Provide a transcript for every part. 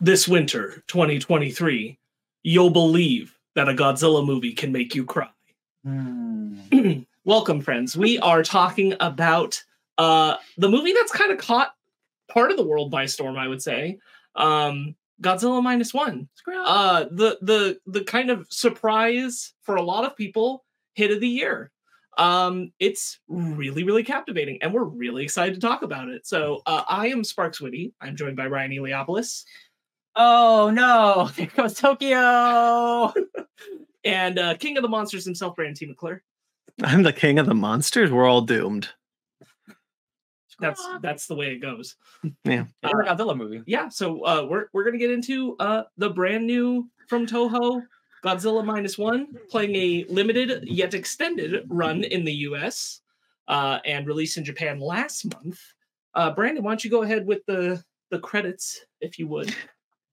this winter, 2023, you'll believe that a Godzilla movie can make you cry. Hmm. Welcome, friends. We are talking about uh, the movie that's kind of caught part of the world by storm, I would say. Um, Godzilla minus one. Uh, the the the kind of surprise for a lot of people hit of the year. Um, it's really really captivating, and we're really excited to talk about it. So uh, I am Sparkz Witty. I'm joined by Ryan Eliopoulos Oh no! There goes Tokyo. and uh, King of the Monsters himself, Brandon T. McClure. I'm the king of the monsters. We're all doomed. That's that's the way it goes. Yeah. Another Godzilla movie. yeah so uh we're we're gonna get into uh the brand new from toho godzilla minus one playing a limited yet extended run in the us uh and released in japan last month uh brandon why don't you go ahead with the the credits if you would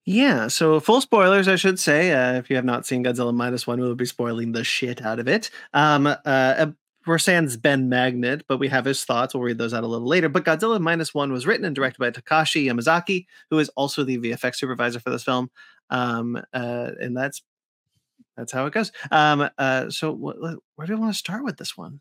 Yeah. So full spoilers, I should say. Uh, if you have not seen Godzilla minus one, we'll be spoiling the shit out of it. Um, uh, uh, we're sans Ben Magnet, but we have his thoughts. We'll read those out a little later. But Godzilla minus one was written and directed by Takashi Yamazaki, who is also the VFX supervisor for this film. Um, uh, and that's that's how it goes. Um, uh, so what, where do you want to start with this one?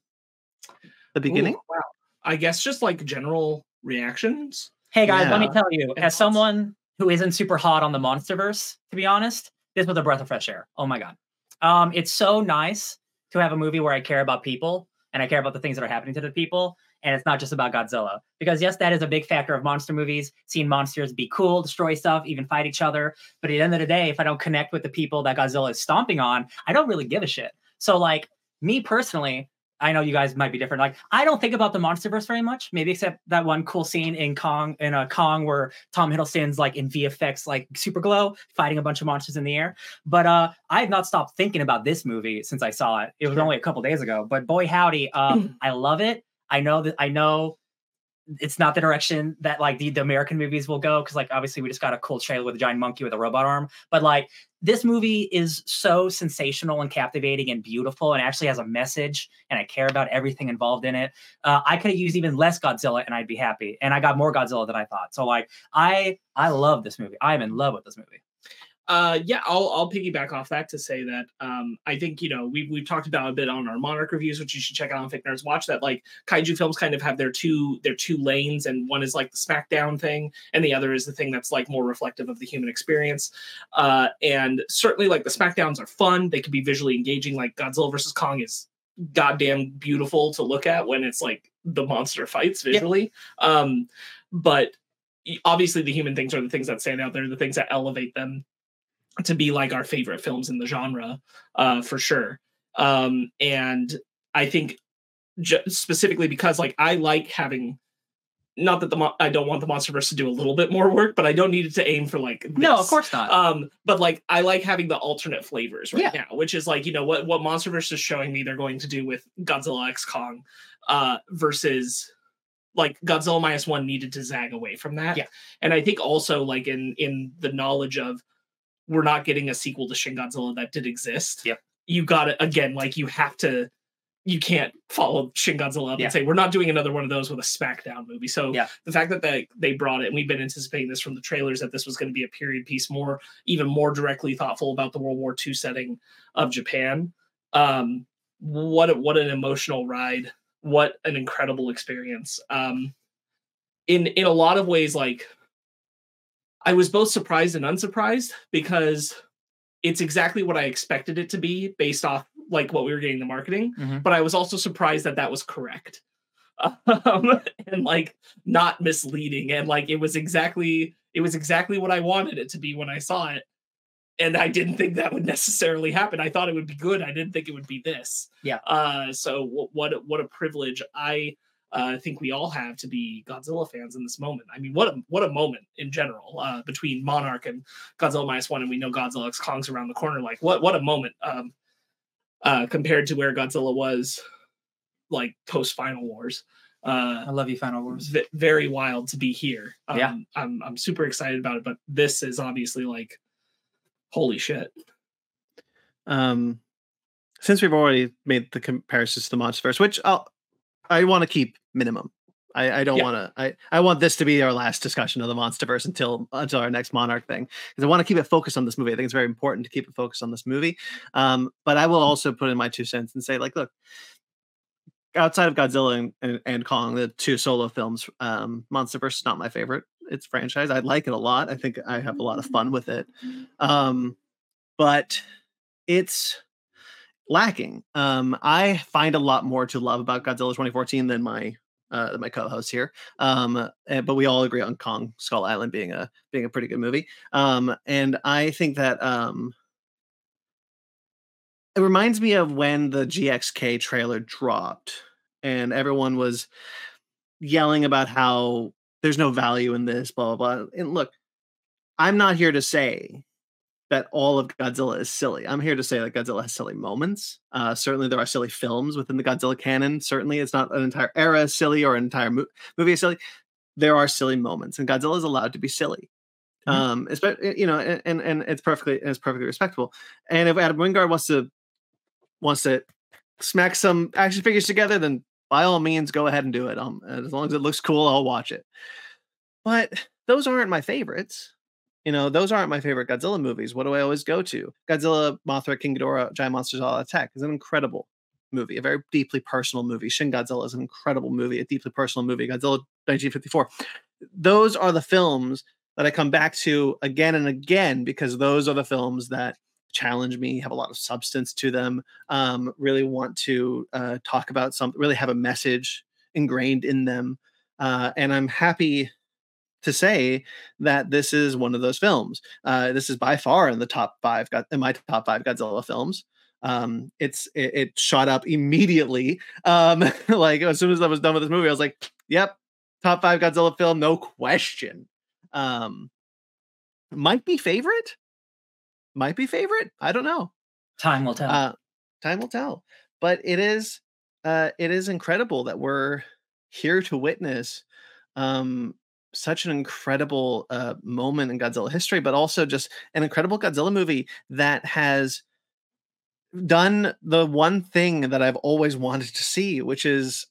The beginning. Ooh, wow i guess just like general reactions Hey guys, let me tell you, And as someone who isn't super hot on the MonsterVerse, to be honest, this was a breath of fresh air. Oh my god, um, it's so nice to have a movie where I care about people and I care about the things that are happening to the people, and it's not just about Godzilla. Because yes, that is a big factor of monster movies, seeing monsters be cool, destroy stuff, even fight each other. But at the end of the day, if I don't connect with the people that Godzilla is stomping on, I don't really give a shit. So like me personally, I know you guys might be different. Like, I don't think about the MonsterVerse very much, maybe except that one cool scene in Kong in a Kong where Tom Hiddleston's like in VFX, like super glow, fighting a bunch of monsters in the air. But uh, I have not stopped thinking about this movie since I saw it. It was only a couple days ago, but boy howdy, uh, I love it. I know that I know it's not the direction that like the, the American movies will go because like obviously we just got a cool trailer with a giant monkey with a robot arm, but like this movie is so sensational and captivating and beautiful and actually has a message and I care about everything involved in it. Uh, I could have used even less Godzilla and I'd be happy. And I got more Godzilla than I thought. So like I I love this movie. I am in love with this movie. Uh, yeah, I'll I'll piggyback off that to say that um, I think you know we've we've talked about a bit on our Monarch reviews, which you should check out on Fake Nerds Watch. That like kaiju films kind of have their two their two lanes, and one is like the SmackDown thing, and the other is the thing that's like more reflective of the human experience. Uh, and certainly like the SmackDowns are fun; they can be visually engaging. Like Godzilla versus Kong is goddamn beautiful to look at when it's like the monster fights visually. Um, but obviously the human things are the things that stand out. They're the things that elevate them to be like our favorite films in the genre uh for sure um and i think ju- specifically because like i like having not that the mo- i don't want the monsterverse to do a little bit more work but i don't need it to aim for like No, of course not. um but like i like having the alternate flavors right Yeah. now which is like you know what what monsterverse is showing me they're going to do with godzilla x kong uh versus like godzilla minus one needed to zag away from that Yeah. and i think also like in in the knowledge of we're not getting a sequel to shin godzilla that did exist Yep. you got it again like you have to you can't follow Shin Godzilla up Yeah. and say we're not doing another one of those with a SmackDown movie. So Yeah. the fact that they they brought it, and we've been anticipating this from the trailers that this was going to be a period piece, more even more directly thoughtful about the World War II setting of Japan. Um, what a, what an emotional ride! What an incredible experience! Um, in in a lot of ways, like I was both surprised and unsurprised because it's exactly what I expected it to be based off like what we were getting the marketing. Mhm. But I was also surprised that that was correct. Um, and like not misleading and like it was exactly it was exactly what I wanted it to be when I saw it. And I didn't think that would necessarily happen. I thought it would be good. I didn't think it would be this. Yeah. Uh so what what what a privilege I uh, think we all have to be Godzilla fans in this moment. I mean, what a what a moment in general uh, between Monarch and Godzilla minus one, and we know Godzilla X Kong's around the corner. Like, what what a moment um, uh, compared to where Godzilla was, like post Final Wars. Uh, I love you, Final Wars. v- very wild to be here. Um, Yeah. I'm I'm super excited about it, but this is obviously like, holy shit. Um, since we've already made the comparisons to the MonsterVerse, which I'll, I want to keep minimum. I, I don't Yeah. want to. I, I want this to be our last discussion of the MonsterVerse until until our next Monarch thing because I want to keep it focused on this movie. I think it's very important to keep it focused on this movie. Um, but I will also put in my two cents and say, like, look, outside of Godzilla and, and, and Kong, the two solo films, um, MonsterVerse is not my favorite. It's franchise. I like it a lot. I think I have a lot of fun with it. Um, but it's lacking. Um, I find a lot more to love about Godzilla 2014 than my uh, my co-host here. Um, but we all agree on Kong Skull Island being a being a pretty good movie. Um, and I think that um, it reminds me of when the GXK trailer dropped and everyone was yelling about how there's no value in this, blah blah blah. And look, I'm not here to say that all of Godzilla is silly. I'm here to say that Godzilla has silly moments. Uh, certainly, there are silly films within the Godzilla canon. Certainly, it's not an entire era is silly or an entire mo- movie is silly. There are silly moments, and Godzilla is allowed to be silly. Mhm. Um, espe- you know, and, and and it's perfectly it's perfectly respectable. And if Adam Wingard wants to wants to smack some action figures together, then by all means, go ahead and do it. Um, as long as it looks cool, I'll watch it. But those aren't my favorites. You know, those aren't my favorite Godzilla movies. What do I always go to? Godzilla, Mothra, King Ghidorah, Giant Monsters All Attack is an incredible movie, a very deeply personal movie. Shin Godzilla is an incredible movie, a deeply personal movie. Godzilla 1954. Those are the films that I come back to again and again because those are the films that challenge me, have a lot of substance to them, um, really want to uh, talk about something, really have a message ingrained in them. Uh, and I'm happy to say that this is one of those films. Uh, this is by far in the top five, got in my top five Godzilla films. Um, it's it, it shot up immediately. Um, like as soon as I was done with this movie, I was like, "Yep, top five Godzilla film, no question." Um, might be favorite, might be favorite. I don't know. Time will tell. Uh, time will tell. But it is uh, it is incredible that we're here to witness um, such an incredible uh, moment in Godzilla history, but also just an incredible Godzilla movie that has done the one thing that I've always wanted to see, which is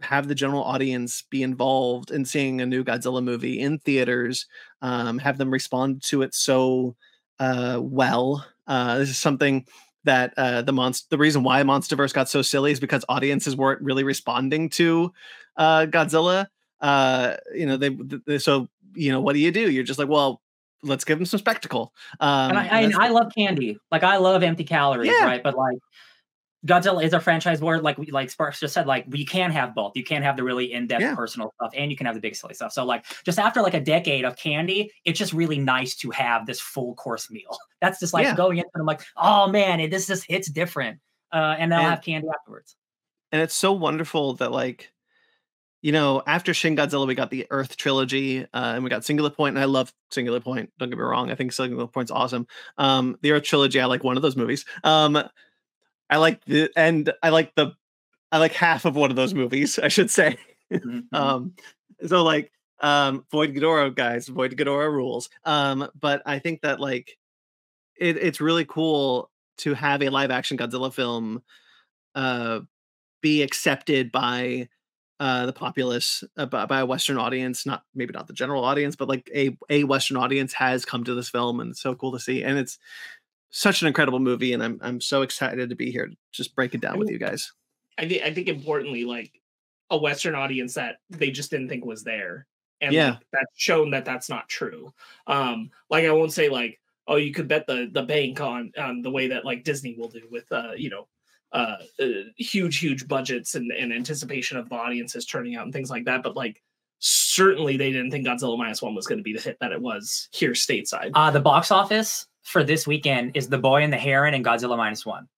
have the general audience be involved in seeing a new Godzilla movie in theaters, um, have them respond to it so uh, well. Uh, this is something that uh, the monster, the reason why MonsterVerse got so silly is because audiences weren't really responding to uh, Godzilla. Uh, you know, they, they so you know what do you do? You're just like, well, let's give them some spectacle. Um, and I, I, that's- I love candy. Like I love empty calories, Yeah. right? But like Godzilla is a franchise where, like we, like Sparkz just said, like you can have both. You can have the really in-depth Yeah. personal stuff, and you can have the big silly stuff. So like just after like a decade of candy, it's just really nice to have this full course meal. That's just like Yeah. going in, it, I'm like, oh man, it, this just hits different. Uh, and then I'll have candy afterwards. and it's so wonderful that like you know after shin godzilla we got the earth trilogy uh, and we got singular point and i love singular point don't get me wrong i think singular point's awesome. Um the earth trilogy i like one of those movies. Um i like the and i like the i like half of one of those movies i should say. Mhm. um so like um void Ghidorah guys void Ghidorah rules. Um but i think that like it, it's really cool to have a live action godzilla film uh be accepted by uh the populace uh, by, by a western audience not maybe not the general audience but like a a western audience has come to this film and it's so cool to see and it's such an incredible movie and i'm i'm so excited to be here to just break it down with you guys I think I think importantly, like a Western audience that they just didn't think was there, and Yeah. like, that's shown that that's not true. Um, like I won't say like, oh, you could bet the the bank on on the way that like Disney will do with uh, you know, uh, uh huge huge budgets and and anticipation of the audiences turning out and things like that. But like certainly they didn't think Godzilla minus one was going to be the hit that it was here stateside. Uh, the box office for this weekend is The Boy and the Heron and Godzilla minus one.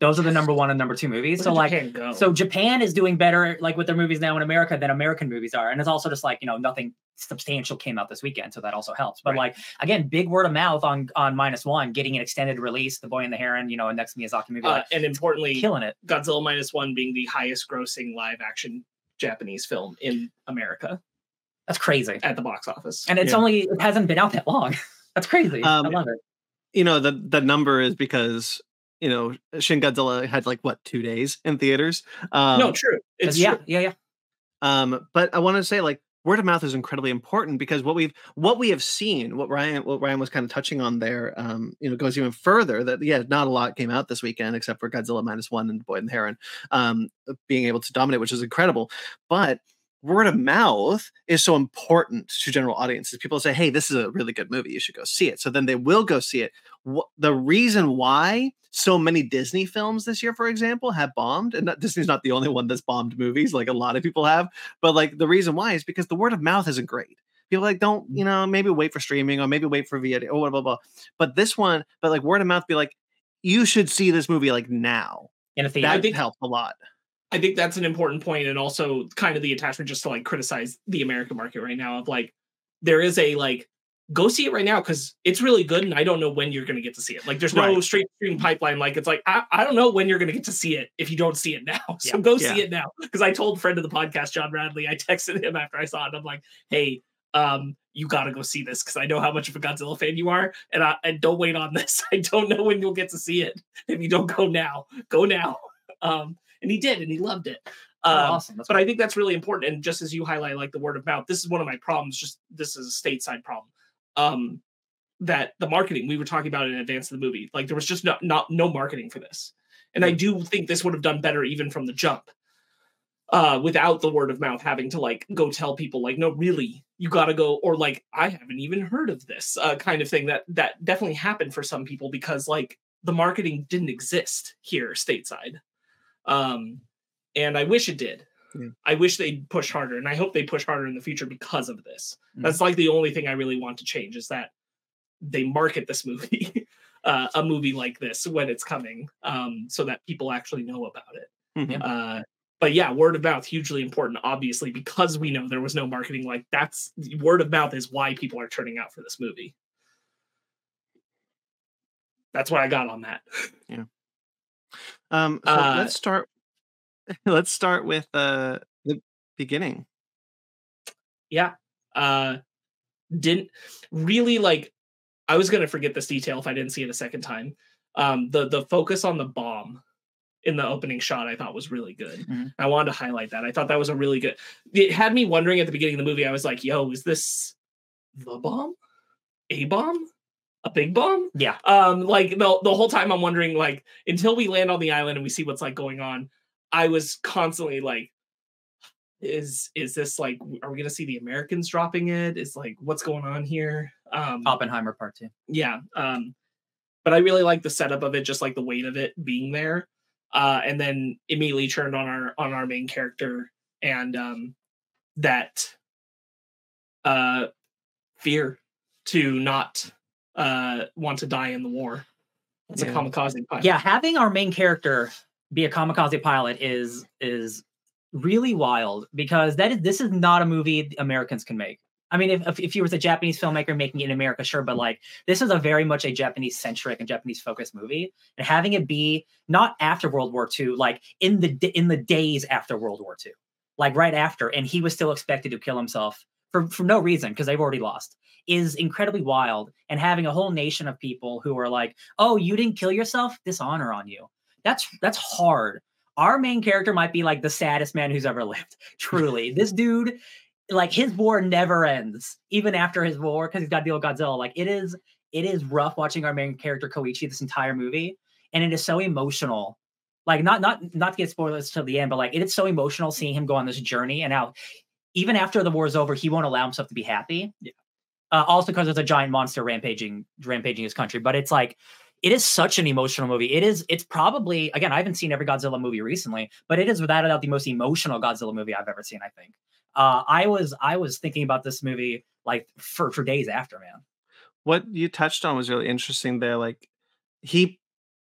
Those are the number one and number two movies. Where So like Japan? So Japan is doing better, like with their movies now in America than American movies are, and it's also just like you know nothing substantial came out this weekend, so that also helps. But Right. like again, big word of mouth on on minus one, getting an extended release, The Boy and the Heron, you know, a next Miyazaki movie, uh, like, and importantly, killing it. Godzilla minus one being the highest grossing live action Japanese film in America That's crazy, at the box office. and it's Yeah. only it hasn't been out that long. That's crazy. Um, I love it. you know the the number is because you know shin godzilla had like what two days in theaters um no, true. It's yeah, true. yeah, yeah. Um, but I want to say like word of mouth is incredibly important because what we've what we have seen, what Ryan what Ryan was kind of touching on there, um, you know, goes even further. That yeah, not a lot came out this weekend except for Godzilla minus one and Boy and the Heron, um, being able to dominate, which is incredible. But word of mouth is so important to general audiences. People say, "Hey, this is a really good movie. You should go see it." So then they will go see it. The reason why so many Disney films this year, for example, have bombed, and not, Disney's not the only one that's bombed movies, like a lot of people have. But like the reason why is because the word of mouth isn't great. People like don't mm. you know maybe wait for streaming or maybe wait for video or blah blah blah. But this one, but like word of mouth, be like you should see this movie like now. In a theater, that think, help a lot. I think that's an important point, and also kind of the attachment just to like criticize the American market right now of like there is a like go see it right now because it's really good and I don't know when you're going to get to see it. Like there's no right. straight stream pipeline. Like it's like I, I don't know when you're going to get to see it if you don't see it now. So yeah. go yeah. see it now because I told friend of the podcast John Radley I texted him after I saw it. I'm like, hey, um, you got to go see this because I know how much of a Godzilla fan you are, and I and don't wait on this. I don't know when you'll get to see it if you don't go now. Go now. Um, and he did, and he loved it. Oh, um, awesome. That's but. I think that's really important. And just as you highlight, like the word of mouth, this is one of my problems. Just this is a stateside problem. Um, that the marketing we were talking about in advance of the movie, like there was just not not no marketing for this. And I do think this would have done better even from the jump. Uh, without the word of mouth having to like go tell people like no really you got to go or like i haven't even heard of this uh, kind of thing that that definitely happened for some people because like the marketing didn't exist here stateside um, and I wish it did. Yeah. I wish they'd push harder, and I hope they push harder in the future because of this. Mm-hmm. That's like the only thing I really want to change is that they market this movie, uh, a movie like this when it's coming, um, so that people actually know about it. Mm-hmm. Uh, but yeah, word of mouth hugely important. Obviously, because we know there was no marketing. Like that's word of mouth is why people are turning out for this movie. That's what I got on that. Yeah. Um, so uh, let's start. Let's start with uh, the beginning. Yeah. Uh, didn't really like. I was gonna forget this detail if I didn't see it a second time. Um, the the focus on the bomb in the opening shot I thought was really good. Mm-hmm. I wanted to highlight that. I thought that was a really good. It had me wondering at the beginning of the movie. I was like, "Yo, is this the bomb? A bomb? a big bomb. Yeah. Um, like the the whole time I'm wondering, like, until we land on the island and we see what's like going on, I was constantly like, is is this like are we gonna see the Americans dropping it? Is like what's going on here? Um Oppenheimer part two. Yeah. Um, but I really like the setup of it, just like the weight of it being there. Uh, and then immediately turned on our on our main character and um that uh fear to not uh, want to die in the war. It's yeah. a kamikaze. Yeah, having our main character be a kamikaze pilot is is really wild because that is this is not a movie Americans can make. I mean, if, if, you was a Japanese filmmaker making it in America, sure, but like this is a very much a Japanese centric and Japanese focused movie, and having it be not after World War II, like in the in the days after World War II, like right after, and he was still expected to kill himself for for no reason because they've already lost is incredibly wild. And having a whole nation of people who are like oh you didn't kill yourself? Dishonor on you that's that's hard our main character might be like the saddest man who's ever lived truly this dude like his war never ends even after his war because he's got to deal with godzilla like it is it is rough watching our main character koichi this entire movie and it is so emotional like not not not to get spoilers to the end but like it is so emotional seeing him go on this journey and how even after the war is over, he won't allow himself to be happy. Yeah. Uh, also because there's a giant monster rampaging rampaging his country. But it's like it is such an emotional movie. It is. It's probably again. I haven't seen every Godzilla movie recently, but it is without a doubt the most emotional Godzilla movie I've ever seen. I think. Uh, I was I was thinking about this movie like for for days after, man. What you touched on was really interesting there. Like he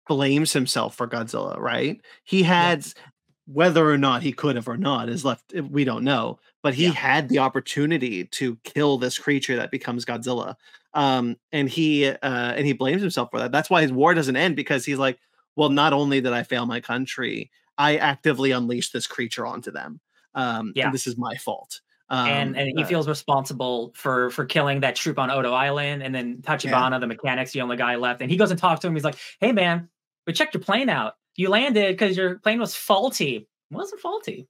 blames himself for Godzilla, right? He had yeah. whether or not he could have or not is left we don't know but he yeah. had the opportunity to kill this creature that becomes Godzilla. Um, and he uh, and he blames himself for that. That's why his war doesn't end because he's like, well, not only did I fail my country, I actively unleashed this creature onto them. Um, yeah, this is my fault. Um, and and he uh, feels responsible for for killing that troop on Odo Island, and then Tachibana, yeah. the mechanic's the only guy left, and he goes and talks to him. He's like, "Hey, man, we checked your plane out. You landed because your plane was faulty. It wasn't faulty.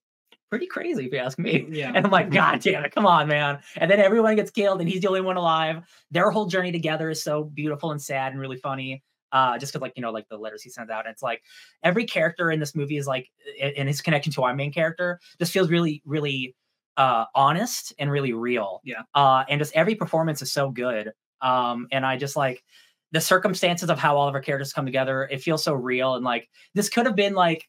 Pretty crazy if you ask me. Yeah. And I'm like, God damn it, come on, man. And then everyone gets killed and he's the only one alive. Their whole journey together is so beautiful and sad and really funny. Uh, just because like, you know, like the letters he sends out. And it's like every character in this movie is like and his connection to our main character just feels really, really uh honest and really real. Yeah. Uh and just every performance is so good. Um, and I just like the circumstances of how all of our characters come together, it feels so real. And like this could have been like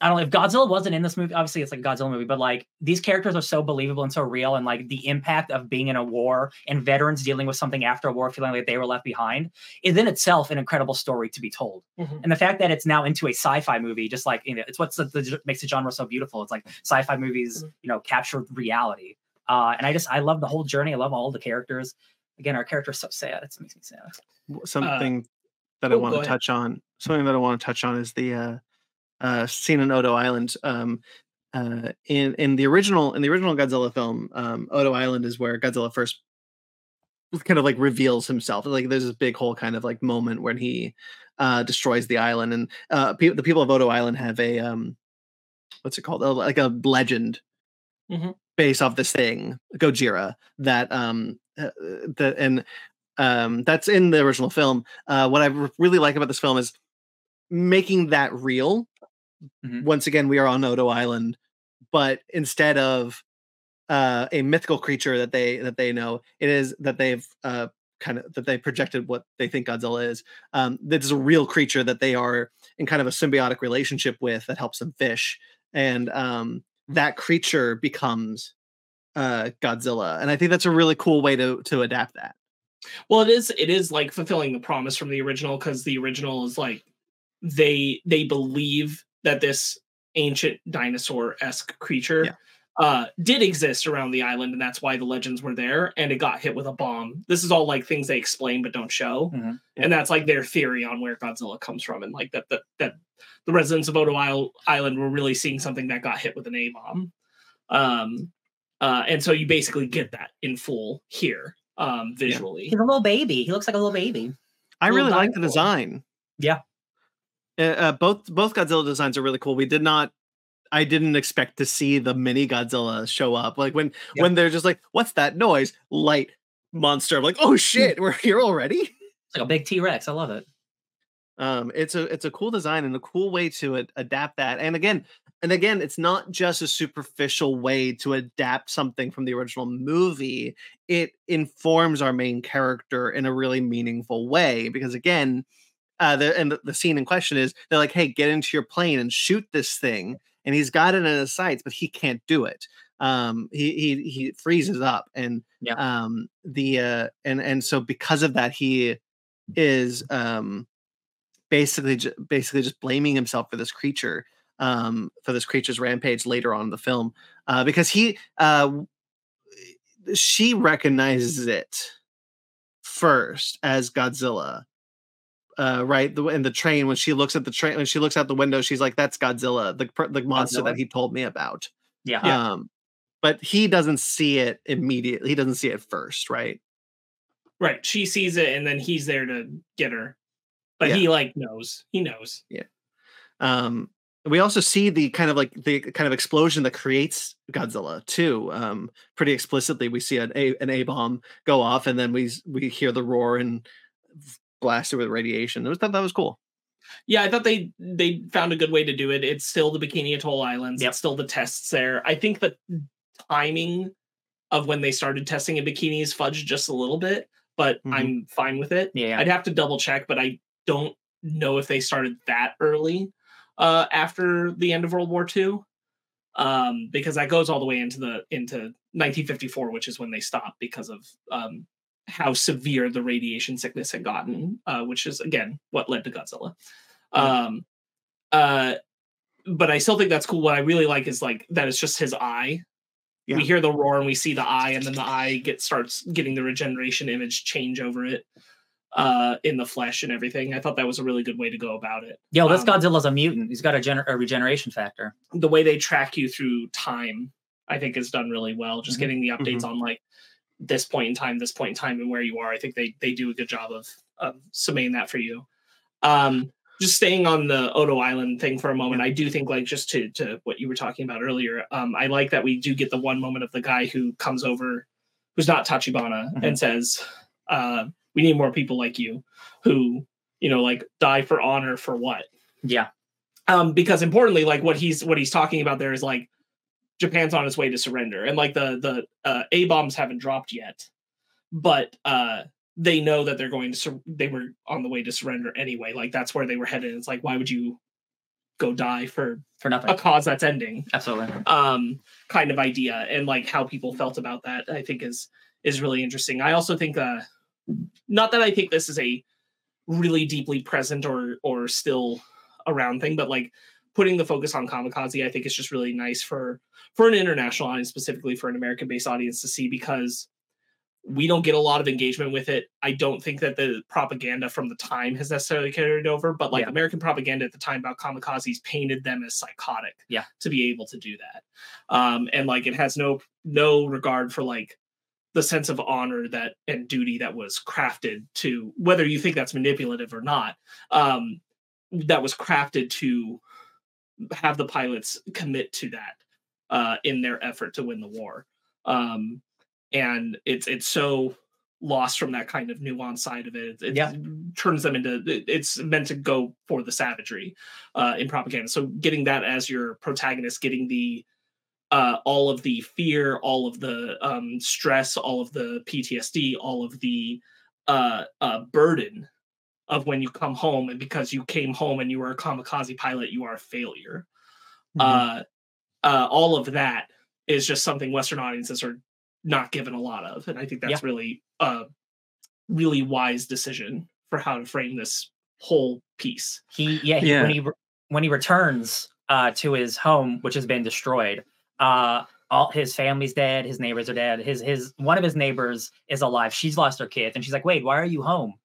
I don't know if Godzilla wasn't in this movie. Obviously, it's like a Godzilla movie, but like these characters are so believable and so real, and like the impact of being in a war and veterans dealing with something after a war, feeling like they were left behind, is in itself an incredible story to be told. Mhm. And the fact that it's now into a sci-fi movie, just like you know, it's what's the, the makes the genre so beautiful. It's like sci-fi movies, Mhm. you know, capture reality. Uh, and I just I love the whole journey. I love all the characters. Again, our character's so sad. It makes me sad. W- Something that I oh, want to ahead. touch on. Something that I want to touch on is the uh, uh, scene in Odo Island. Um, uh, in in the original in the original Godzilla film, um, Odo Island is where Godzilla first kind of like reveals himself. Like there's this big whole kind of like moment when he uh, destroys the island, and uh, pe- the people of Odo Island have a um, what's it called? Uh, like a legend Mhm. based off this thing, Gojira. That um, uh, that and um, that's in the original film. Uh, what I really like about this film is making that real. Mhm. Once again, we are on Odo Island, but instead of uh, a mythical creature that they that they know, it is that they've uh, kind of that they projected what they think Godzilla is. Um, that is a real creature that they are in kind of a symbiotic relationship with that helps them fish, and um, that creature becomes uh, Godzilla. And I think that's a really cool way to to adapt that. Well, it is. It is like fulfilling the promise from the original because the original is like they they believe that this ancient dinosaur esque creature Yeah. uh, did exist around the island, and that's why the legends were there. And it got hit with a bomb. This is all like things they explain but don't show, Mhm. and that's like their theory on where Godzilla comes from, and like that that that the residents of Odo Isle- Island were really seeing something that got hit with an A bomb. Um, uh, and so you basically get that in full here um, visually. He's a little baby. He looks like a little baby. I Little really like the design. Yeah. Uh, uh, both both Godzilla designs are really cool. We did not. I didn't expect to see the mini Godzilla show up. Like when Yeah. when they're just like, "What's that noise?" Light monster. I'm like, "Oh shit, we're here already." It's like a big T Rex. I love it. Um, it's a it's a cool design and a cool way to adapt that. And again, and again, it's not just a superficial way to adapt something from the original movie. It informs our main character in a really meaningful way because again, uh, the and the, scene in question is they're like, "Hey, get into your plane and shoot this thing," and he's got it in his sights, but he can't do it. Um, he he he freezes up, and Yeah. um, the uh, and and so because of that, he is um basically ju- basically just blaming himself for this creature um for this creature's rampage later on in the film uh because he uh she recognizes it first as Godzilla uh right the, in the train when she looks at the train when she looks out the window she's like that's Godzilla the the monster Godzilla? that he told me about Yeah. um but he doesn't see it immediately he doesn't see it first right Right. She sees it and then he's there to get her. But Yeah. he like knows. He knows. Yeah. Um we also see the kind of like the kind of explosion that creates Godzilla too. Um, pretty explicitly, we see an a an a bomb go off, and then we we hear the roar and blasted with radiation. It was thought that was cool. Yeah, I thought they they found a good way to do it. It's still the Bikini Atoll Islands. Yep. It's still the tests there. I think the timing of when they started testing in bikinis fudged just a little bit, but Mhm. I'm fine with it. Yeah. I'd have to double check, but I don't know if they started that early uh, after the end of World War II, um, because that goes all the way into the into 1954, which is when they stopped because of um, how severe the radiation sickness had gotten, uh, which is again what led to Godzilla. Um, uh, but I still think that's cool. What I really like is like that it's just his eye. Yeah. We hear the roar and we see the eye, and then the eye get starts getting the regeneration image change over it uh in the flesh and everything. I thought that was a really good way to go about it. Yo, this Um, Godzilla's a mutant. He's got a, gener- a regeneration factor. The way they track you through time, I think is done really well. Just Mhm. getting the updates on like this point in time, this point in time, and where you are. I think they they do a good job of of submitting that for you. Um just staying on the Odo Island thing for a moment, I do think like just to to what you were talking about earlier, um, I like that we do get the one moment of the guy who comes over, who's not Tachibana, Mhm. and says, uh, "We need more people like you, who you know like die for honor for what." Yeah. Um, because importantly, like what he's what he's talking about there is like Japan's on its way to surrender, and like the the uh, A bombs haven't dropped yet, but uh they know that they're going to sur- they were on the way to surrender anyway. Like that's where they were headed. It's like why would you go die for For nothing. a cause that's ending? Absolutely. um kind of idea. And like how people felt about that i think is is really interesting. I also think uh not that i think this is a really deeply present or or still around thing but like putting the focus on kamikaze i think is just really nice for for an international audience specifically for an american based audience to see because we don't get a lot of engagement with it i don't think that the propaganda from the time has necessarily carried over but like Yeah. american propaganda at the time about kamikazes painted them as psychotic Yeah. to be able to do that um and like it has no no regard for like the sense of honor that and duty that was crafted to whether you think that's manipulative or not um that was crafted to have the pilots commit to that uh in their effort to win the war. Um and it's it's so lost from that kind of nuanced side of it. It Yeah. turns them into it's meant to go for the savagery uh in propaganda. So getting that as your protagonist getting the uh, all of the fear, all of the um, stress, all of the PTSD, all of the uh, uh, burden of when you come home, and because you came home and you were a kamikaze pilot, you are a failure. Mhm. Uh, uh, all of that is just something Western audiences are not given a lot of, and I think that's really a really wise decision for how to frame this whole piece. he yeah, he, Yeah. when he re- when he returns uh to his home which has been destroyed uh all his family's dead his neighbors are dead his his one of his neighbors is alive she's lost her kids and she's like wait why are you home Right.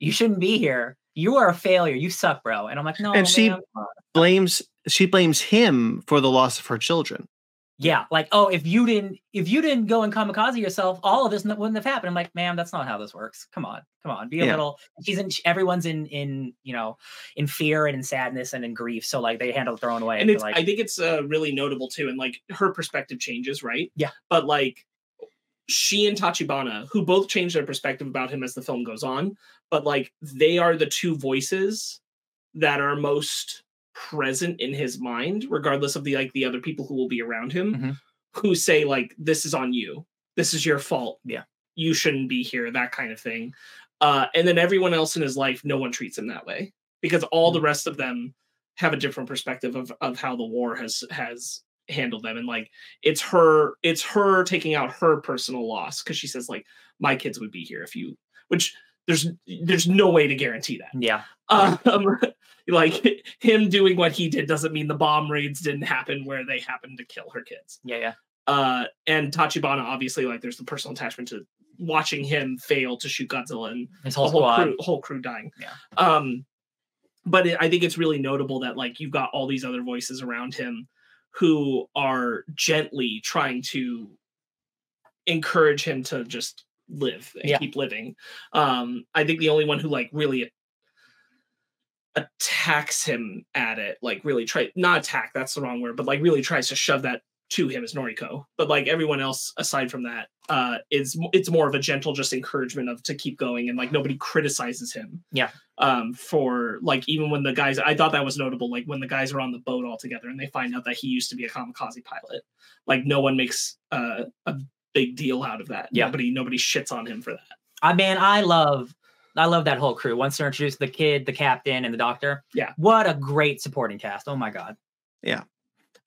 You shouldn't be here. You are a failure. You suck bro. And i'm like no And she- man, uh, Blames she blames him for the loss of her children. yeah like oh if you didn't if you didn't go and kamikaze yourself all of this wouldn't have happened. I'm like ma'am that's not how this works. Come on come on. Be a Yeah. little she's in everyone's in in you know in fear and in sadness and in grief. So like they handle it their own way and it's like. I think it's uh, really notable too and like her perspective changes right? Yeah. but like she and tachibana who both change their perspective about him as the film goes on but like they are the two voices that are most present in his mind regardless of the like the other people who will be around him Mhm. who say like this is on you this is your fault Yeah. you shouldn't be here that kind of thing uh and then everyone else in his life no one treats him that way because all the rest of them have a different perspective of of how the war has has handled them. And like it's her it's her taking out her personal loss because she says like my kids would be here if you which there's there's no way to guarantee that. Yeah. Um like him doing what he did doesn't mean the bomb raids didn't happen where they happened to kill her kids. Yeah yeah. Uh and tachibana obviously like there's the personal attachment to watching him fail to shoot godzilla and his whole whole crew, whole crew dying. Yeah. Um, but it, I think it's really notable that like you've got all these other voices around him who are gently trying to encourage him to just live and Yeah. keep living. Um, I think the only one who like really attacks him at it, like really try not attack, that's the wrong word, but like really tries to shove that to him is Noriko. But like everyone else aside from that, uh is it's more of a gentle just encouragement of to keep going and like nobody criticizes him. Yeah. Um for like even when the guys I thought that was notable, like when the guys are on the boat all together and they find out that he used to be a kamikaze pilot. Like no one makes uh, a big deal out of that. Yeah. Nobody nobody shits on him for that. I man, I love I love that whole crew. Once they're introduced, the kid, the captain, and the doctor. Yeah. What a great supporting cast. Oh my god. Yeah.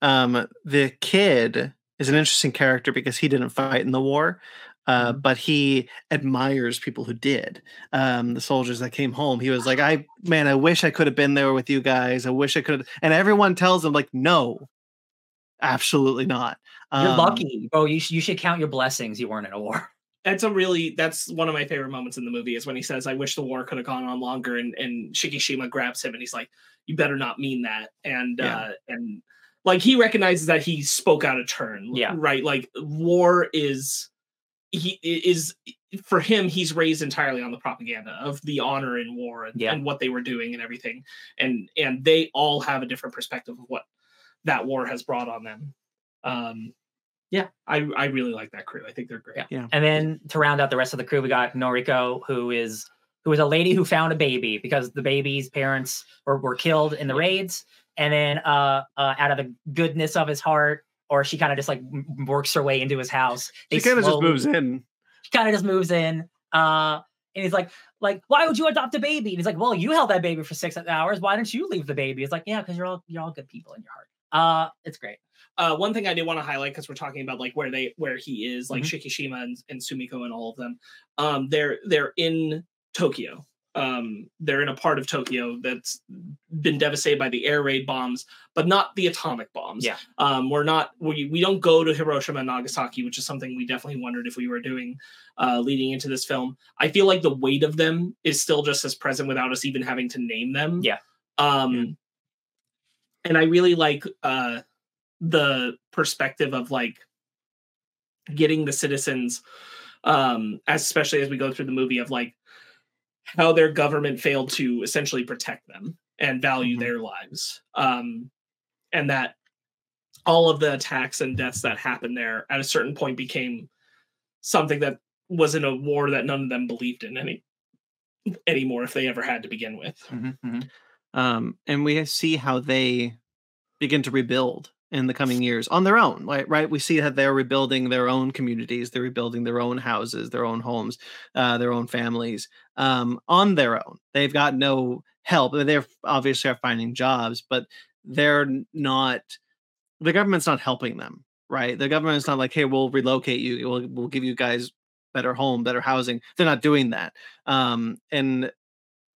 Um, the kid is an interesting character because he didn't fight in the war, uh, but he admires people who did. Um, the soldiers that came home. He was like, "I man, I wish I could have been there with you guys. I wish I could." And everyone tells him like, "No, absolutely not." You're Um, lucky. Bro, you, sh- you should count your blessings you weren't in a war. That's a really that's one of my favorite moments in the movie is when he says, "I wish the war could have gone on longer," and and Shikishima grabs him and he's like, "You better not mean that." And Yeah. uh and like he recognizes that he spoke out of turn. Yeah. right. Like war is he is for him he's raised entirely on the propaganda of the honor in war and, Yeah. and what they were doing and everything and and they all have a different perspective of what that war has brought on them um yeah i i really like that crew i think they're great Yeah. And then to round out the rest of the crew, we got Noriko, who is who is a lady who found a baby because the baby's parents were, were killed in the raids. And then uh, uh out of the goodness of his heart, or she kind of just like m- m- works her way into his house. She kind of just moves in. She kind of just moves in. Uh and he's like, like, why would you adopt a baby? And he's like, well, you held that baby for six hours. Why didn't you leave the baby? It's like, yeah, because you're all you're all good people in your heart. Uh, it's great. uh one thing i did want to highlight because we're talking about like where they where he is like Mhm. shikishima and, and sumiko and all of them um they're they're in tokyo um they're in a part of tokyo that's been devastated by the air raid bombs but not the atomic bombs Yeah. um we're not we, we don't go to hiroshima and nagasaki which is something we definitely wondered if we were doing uh leading into this film i feel like the weight of them is still just as present without us even having to name them Yeah. um Yeah. and i really like uh the perspective of like getting the citizens um especially as we go through the movie of like how their government failed to essentially protect them and value Mhm. their lives. Um and that all of the attacks and deaths that happened there at a certain point became something that was in a war that none of them believed in any anymore if they ever had to begin with. Um, and we see how they begin to rebuild in the coming years on their own right right? We see that they're rebuilding their own communities they're rebuilding their own houses their own homes uh, their own families um, on their own. They've got no help they're obviously are finding jobs but they're not the government's not helping them right? The government's not like hey we'll relocate you we'll, we'll give you guys better home better housing. They're not doing that um, and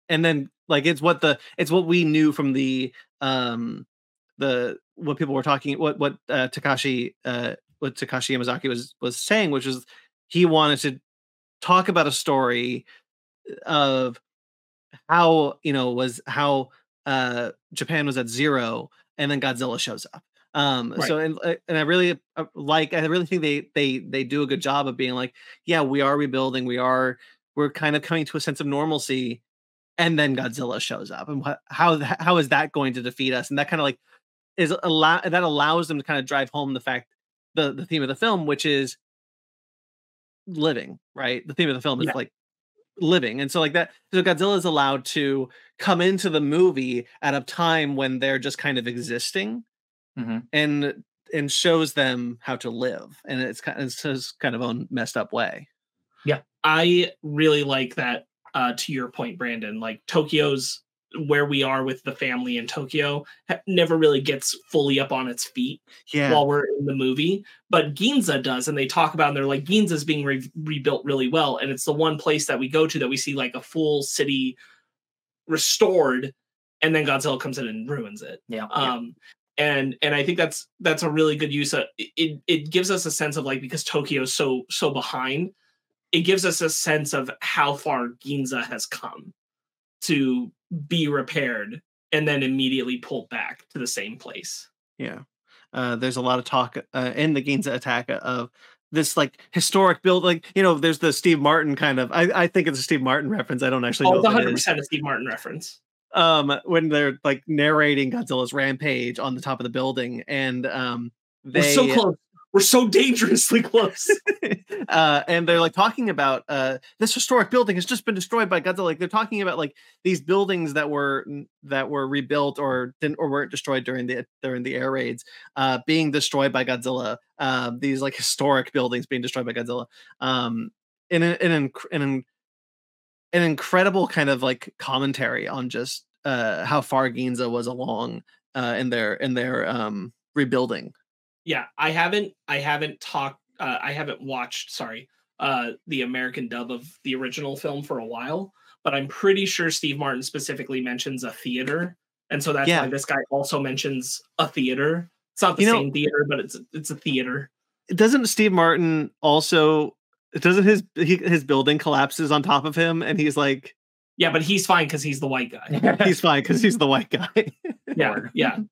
and then like it's what the it's what we knew from the um the what people were talking what what uh, Takashi uh what Takashi Yamazaki was was saying which was he wanted to talk about a story of how you know was how uh Japan was at zero and then Godzilla shows up um so and uh, and I really uh, like I really think they they they do a good job of being like yeah we are rebuilding we are we're kind of coming to a sense of normalcy and then Godzilla shows up, and what, how how is that going to defeat us? And that kind of like is allow that allows them to kind of drive home the fact the the theme of the film, which is living, right? The theme of the film is Yeah. like living, and so like that. So Godzilla is allowed to come into the movie at a time when they're just kind of existing, Mhm. and and shows them how to live, and it's kind of it's his kind of own messed up way. Yeah. I really like that. Uh, to your point, Brandon, like Tokyo's where we are with the family in Tokyo never really gets fully up on its feet Yeah, while we're in the movie, but Ginza does, and they talk about, and they're like, Ginza's being re- rebuilt really well, and it's the one place that we go to that we see like a full city restored, and then Godzilla comes in and ruins it. Yeah. um and and i think that's that's a really good use of it it, it gives us a sense of like because tokyo's so so behind it gives us a sense of how far ginza has come to be repaired and then immediately pulled back to the same place Yeah. Uh, there's a lot of talk uh, in the Ginza attack of this like historic build. Like, you know, there's the Steve Martin kind of, I, I think it's a Steve Martin reference. I don't actually oh know it is. 100% a steve martin reference Um, when they're like narrating Godzilla's rampage on the top of the building and um, they, we're so close we're so dangerously close uh, and they're like talking about uh, this historic building has just been destroyed by Godzilla. Like they're talking about like these buildings that were that were rebuilt or didn't or weren't destroyed during the during the air raids, uh, being destroyed by Godzilla. Uh, these like historic buildings being destroyed by Godzilla. Um, in an in an, in an, incredible kind of like commentary on just uh, how far Ginza was along uh, in their in their um, rebuilding. Yeah i haven't i haven't talked uh, i haven't watched sorry uh the american dub of the original film for a while but i'm pretty sure steve martin specifically mentions a theater and so that's Yeah. why this guy also mentions a theater it's not the You know- same theater but it's it's a theater doesn't Steve Martin also doesn't his he, his building collapses on top of him and he's like yeah but he's fine because he's the white guy he's fine because he's the white guy. yeah yeah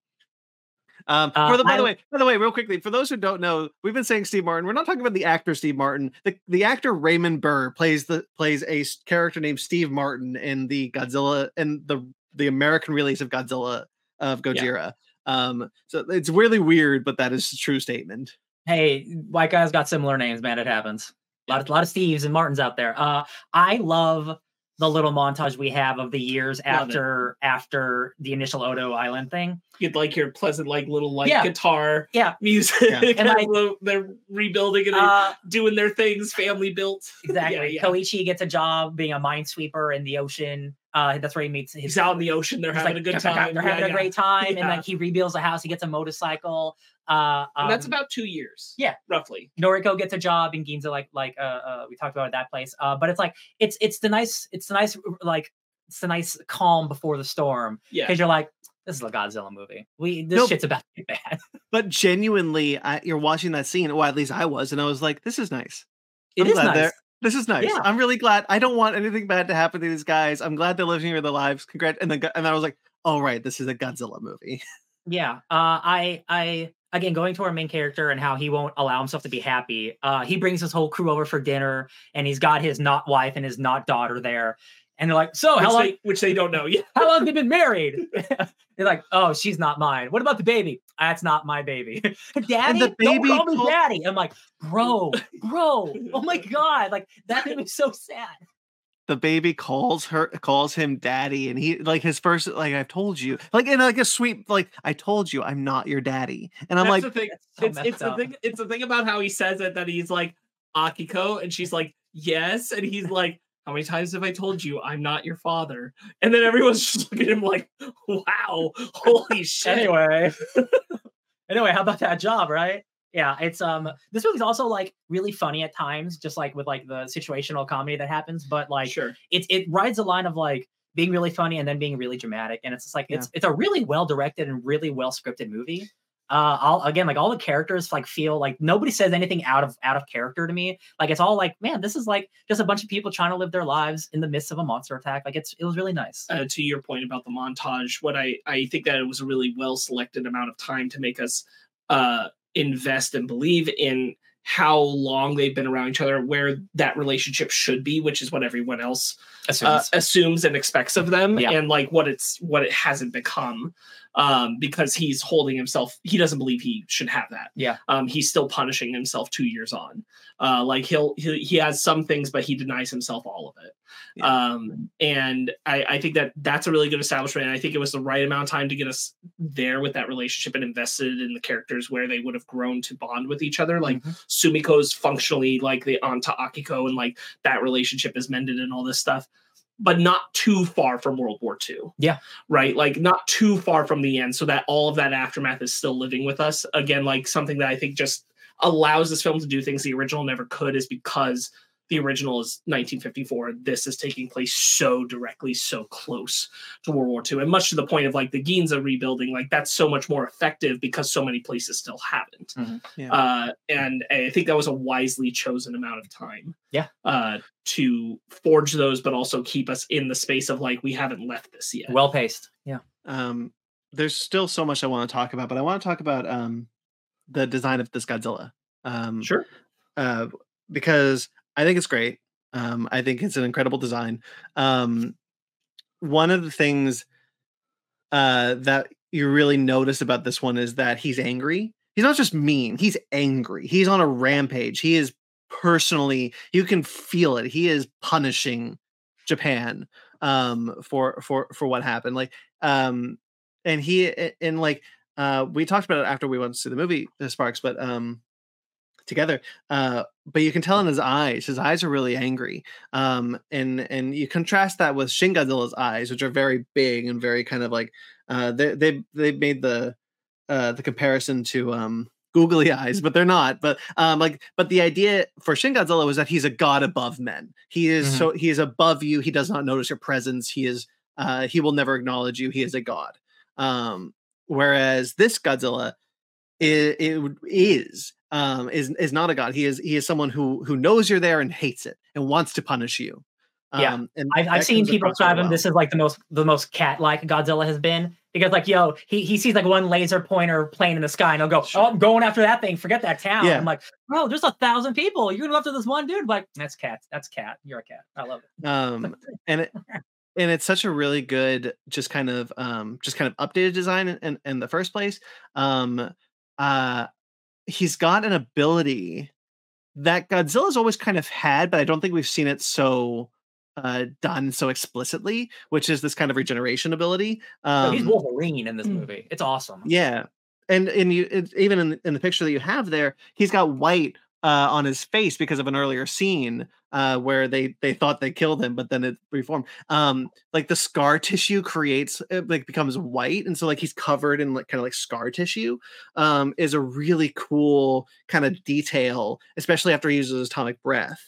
Um, Uh, for the, by the way, by the way, real quickly, for those who don't know, we've been saying Steve Martin. We're not talking about the actor Steve Martin. The the actor Raymond Burr plays the plays a character named Steve Martin in the Godzilla and the the American release of Godzilla of Gojira. Um, so it's really weird, but that is a true statement. Hey, white guys got similar names, man. It happens. A lot, of, lot of Steves and Martins out there. Uh, I love the little montage we have of the years Love it. after after the initial Odo Island thing. You'd like your pleasant, like little like Yeah. guitar Yeah. music. Yeah. And And I- they're rebuilding and Uh, doing their things, family built. exactly. yeah. Koichi gets a job being a minesweeper in the ocean. Uh, that's where he meets his He's out in the ocean. They're having like, a good time. They're having yeah. a great time, and Yeah. like he rebuilds a house. He gets a motorcycle. Uh, And that's um, about two years. yeah. roughly. Noriko gets a job in Ginza, like like uh, uh we talked about at that place. Uh, but it's like it's it's the nice it's the nice like it's the nice calm before the storm Yeah, because you're like this is a Godzilla movie. We this No. shit's about to be bad. But genuinely, I, you're watching that scene. Well, at least I was, and I was like, "This is nice. It I'm is nice. This is nice. Yeah. I'm really glad. I don't want anything bad to happen to these guys. I'm glad they're living their lives. Congrats." And then, and I was like, "All right, this is a Godzilla movie." Yeah. Uh, I I again going to our main character and how he won't allow himself to be happy. Uh, he brings his whole crew over for dinner, and he's got his not wife and his not daughter there, and they're like, "So which, how long?" they, which they don't know. Yeah, How long have they been married? They're like, oh, she's not mine. What about the baby? That's not my baby. Daddy, the don't call me daddy. I'm like, bro, bro. Oh my god, like that made me so sad. The baby calls her calls him daddy and he like his first like i've told you like in like a sweet like i told you i'm not your daddy and i'm That's like the thing. So it's it's the thing. It's the thing about how he says it that he's like Akiko, and she's like yes, and he's like. How many times have I told you I'm not your father? And then everyone's just looking at him like, "Wow, holy shit!" Anyway, anyway, how about that job, right? Yeah, it's um. This movie's also like really funny at times, just like with like the situational comedy that happens. But like, sure. it it rides a line of like being really funny and then being really dramatic, and it's just like it's it's a really well directed and really well scripted movie. Uh, all again, like all the characters like feel like nobody says anything out of out of character to me. Like it's all like, man, this is like just a bunch of people trying to live their lives in the midst of a monster attack. Like it's it was really nice. uh, to your point about the montage, what I I think that it was a really well selected amount of time to make us uh, invest and believe in how long they've been around each other, where that relationship should be, which is what everyone else uh, assumes and expects of them, Yeah. and like what it's what it hasn't become. Um, because he's holding himself, he doesn't believe he should have that. Yeah. Um, he's still punishing himself two years on. Uh, like he'll he, he has some things, but he denies himself all of it. Yeah. Um, and I, I think that that's a really good establishment. And I think it was the right amount of time to get us there with that relationship and invested in the characters where they would have grown to bond with each other. Like Mhm. Sumiko's functionally like the onto Akiko and like that relationship is mended and all this stuff, but not too far from World War II. Yeah. Right. Like not too far from the end, so that all of that aftermath is still living with us. Again, like something that I think just allows this film to do things the original never could is because the original is 1954. This is taking place so directly, so close to World War II, and much to the point of like the Ginza rebuilding. Like that's so much more effective because so many places still haven't. Mhm. Yeah. Uh, and I think that was a wisely chosen amount of time. Yeah. Uh, to forge those, but also keep us in the space of like we haven't left this yet. well paced. Yeah. um there's still so much i want to talk about but i want to talk about um the design of this godzilla um sure. uh, because I think it's great. Um, I think it's an incredible design. Um, one of the things uh, that you really notice about this one is that he's angry. He's not just mean; he's angry. He's on a rampage. He is personally. You can feel it. He is punishing Japan um, for for for what happened. Like, um, and he and like uh, we talked about it after we went to see the movie, uh, Sparkz, but um, together. Uh, but you can tell in his eyes, his eyes are really angry. Um, and and you contrast that with Shin Godzilla's eyes, which are very big and very kind of like uh, they they they made the uh, the comparison to um googly eyes, but they're not. But um, like, but the idea for Shin Godzilla was that he's a god above men. He is Mhm. so he is above you. He does not notice your presence. He is uh, he will never acknowledge you. He is a god. Um, whereas this Godzilla is, it is um is is not a god. He is he is someone who who knows you're there and hates it and wants to punish you. Yeah. Um, and I've, I've seen people describe him. well. This is like the most the most cat like Godzilla has been, Because like, yo, he, he sees like one laser pointer plane in the sky and he'll go, Oh, I'm going after that thing. Forget that town. Yeah. I'm like, bro, there's a thousand people. You're gonna go after this one dude. Like, that's cat. That's cat. You're a cat. I love it. um and it and it's such a really good just kind of um just kind of updated design in, in, in the first place um uh he's got an ability that godzilla's always kind of had but i don't think we've seen it so uh done so explicitly which is this kind of regeneration ability So um he's Wolverine in this Mm. movie. It's awesome. yeah and and you it, even in, in the picture that you have there he's got white uh, on his face because of an earlier scene uh, where they they thought they killed him, but then it reformed. Um, like the scar tissue creates it like becomes white, and so like he's covered in like kind of like scar tissue. Um, is a really cool kind of detail, especially after he uses atomic breath,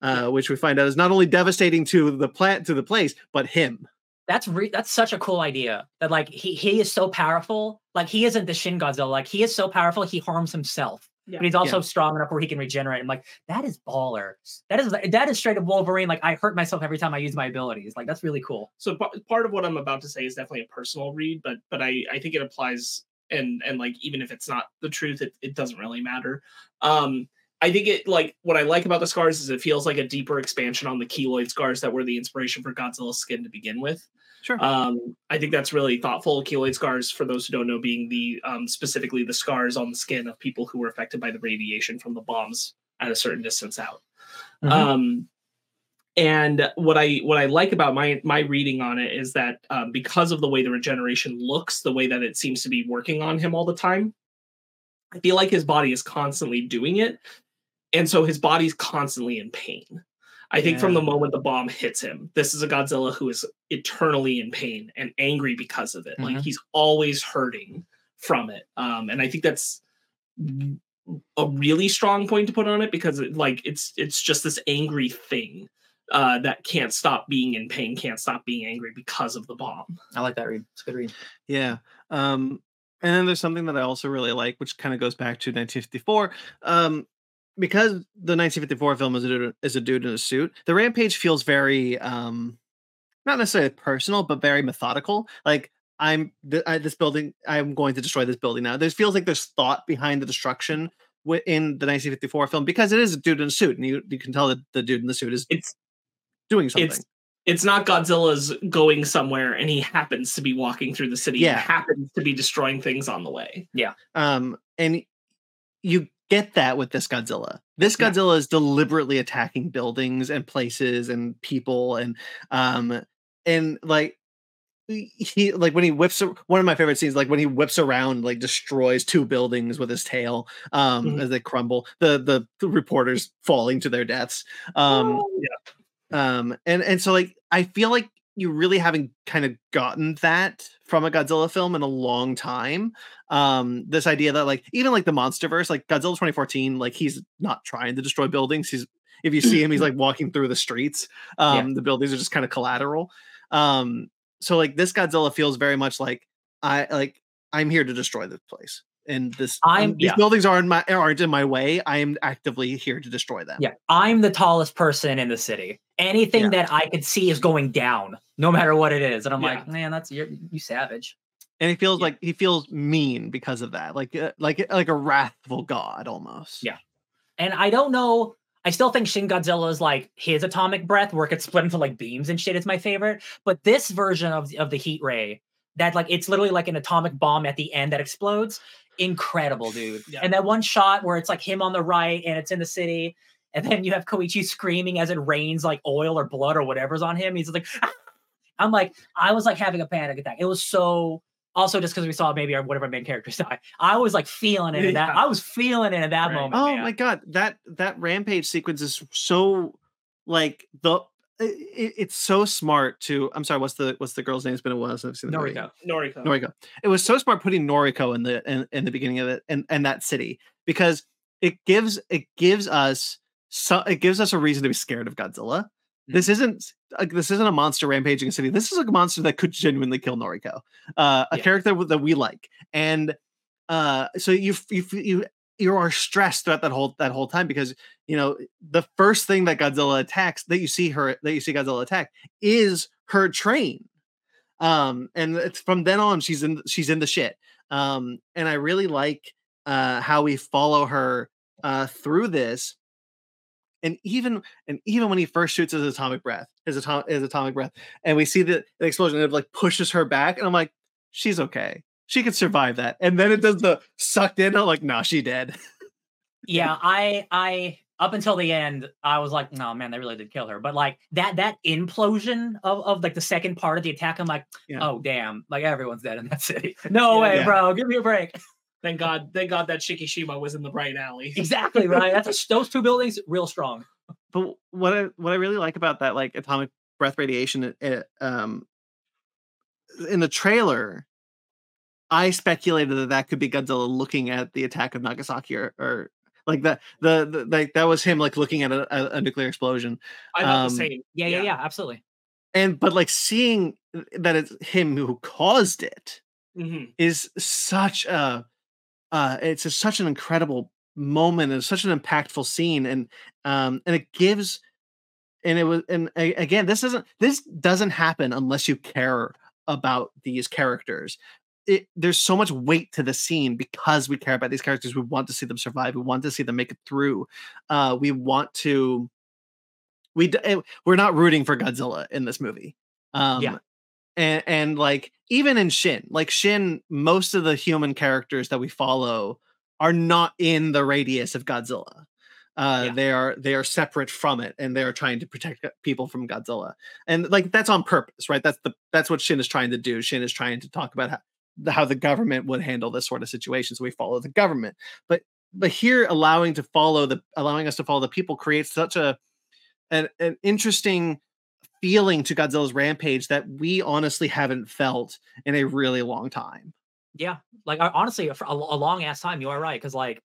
uh, which we find out is not only devastating to the plant to the place, but him. That's re- that's such a cool idea. That like he he is so powerful. Like he isn't the Shin Godzilla. Like he is so powerful he harms himself. Yeah. But he's also strong enough where he can regenerate. I'm like, that is baller. That is that is straight up Wolverine. Like I hurt myself every time I use my abilities. Like that's really cool. So pa- part of what I'm about to say is definitely a personal read, but but I I think it applies and and like even if it's not the truth, it, it doesn't really matter. Um I think it like what I like about the scars is it feels like a deeper expansion on the keloid scars that were the inspiration for Godzilla's skin to begin with. Sure. Um, I think that's really thoughtful. Keloid scars, for those who don't know, being the um, specifically the scars on the skin of people who were affected by the radiation from the bombs at a certain distance out. Mhm. Um, and what I what I like about my my reading on it is that um, because of the way the regeneration looks, the way that it seems to be working on him all the time, I feel like his body is constantly doing it, and so his body's constantly in pain. I think from the moment the bomb hits him, this is a Godzilla who is eternally in pain and angry because of it. Like Mhm. he's always hurting from it, um, and I think that's a really strong point to put on it because it, like it's it's just this angry thing uh, that can't stop being in pain, can't stop being angry because of the bomb. I like that read. It's a good read. Yeah. Um, and then there's something that I also really like, which kind of goes back to 1954. Um, because the 1954 film is a dude, is a dude in a suit, the rampage feels very um, not necessarily personal, but very methodical. Like I'm th- I, this building, I'm going to destroy this building now. There feels like there's thought behind the destruction wi- in the 1954 film because it is a dude in a suit, and you you can tell that the dude in the suit is It's doing something. it's it's not Godzilla's going somewhere and he happens to be walking through the city Yeah. and happens to be destroying things on the way. Yeah. Um, and you get that with this Godzilla. This Yeah. Godzilla is deliberately attacking buildings and places and people and um and like he like when he whips one of my favorite scenes like when he whips around like destroys two buildings with his tail um Mhm. as they crumble the, the the reporters falling to their deaths um um and and so like i feel like you really haven't kind of gotten that from a godzilla film in a long time um this idea that like even like the monsterverse like godzilla 2014 like he's not trying to destroy buildings he's if you see him he's like walking through the streets um the buildings are just kind of collateral um so like this godzilla feels very much like i like i'm here to destroy this place and this I'm- these yeah. buildings aren't my aren't in my way i am actively here to destroy them Yeah, I'm the tallest person in the city. Anything Yeah. that I could see is going down, no matter what it is. And I'm Yeah. like, man, that's you're, you savage. and he feels like he feels mean because of that like uh, like like a wrathful god almost Yeah. And I don't know. I still think Shin Godzilla is like his atomic breath, where it gets split into like beams and shit. Is my favorite. But this version of of the heat ray, that like it's literally like an atomic bomb at the end that explodes. Incredible, dude. Yeah. And that one shot where it's like him on the right and it's in the city, and then you have Koichi screaming as it rains like oil or blood or whatever's on him. He's like, "Ah!" I'm like, I was like having a panic attack. It was so. Also, just because we saw maybe our, one of our main characters die, I was like feeling it in that. I was feeling it in that Right. moment. Oh man. my god, that that rampage sequence is so like the it, it's so smart to I'm sorry, what's the what's the girl's name? It's been a while since I've seen the movie. Noriko. Noriko. Noriko. It was so smart putting Noriko in the in, in the beginning of it and, and that city because it gives it gives us so it gives us a reason to be scared of Godzilla. This isn't like this isn't a monster rampaging a city. This is a monster that could genuinely kill Noriko, uh, a Yeah. character that we like, and uh, so you you you you are stressed throughout that whole that whole time because you know the first thing that Godzilla attacks that you see her that you see Godzilla attack is her train. Um, and it's from then on she's in she's in the shit. Um, and I really like uh how we follow her uh through this. And even and even when he first shoots his atomic breath, his atomic his atomic breath, and we see the, the explosion, it like pushes her back, and I'm like, she's okay. She could survive that. And then it does the sucked in. I'm like, nah, she dead. yeah, I I up until the end, I was like, no man, they really did kill her. But like that that implosion of, of like the second part of the attack, I'm like, Yeah. oh damn, like everyone's dead in that city. No Yeah. way, Yeah. bro. Give me a break. Thank God, thank God that Shikishima was in the right alley. exactly right. That's a, those two buildings real strong. but what I what I really like about that like atomic breath radiation it, it, um in the trailer I speculated that that could be Godzilla looking at the attack of Nagasaki or, or like that the, the like that was him like looking at a, a, a nuclear explosion I thought Um, the same. Yeah, yeah, Yeah. yeah, absolutely. and but like seeing that it's him who caused it hmm is such a uh it's a, such an incredible moment and such an impactful scene and um and it gives and it was and again this doesn't this doesn't happen unless you care about these characters it there's so much weight to the scene because we care about these characters we want to see them survive we want to see them make it through uh we want to we we're not rooting for Godzilla in this movie um Yeah. and and like even in Shin, like Shin, most of the human characters that we follow are not in the radius of Godzilla. Uh, Yeah. They are they are separate from it, and they are trying to protect people from Godzilla, and like that's on purpose, right? That's the that's what Shin is trying to do. Shin is trying to talk about how how the government would handle this sort of situation, so we follow the government. But but here, allowing to follow the allowing us to follow the people creates such a an, an interesting feeling to Godzilla's rampage that we honestly haven't felt in a really long time. Yeah, like honestly, for a, a long ass time, you are right. Because like,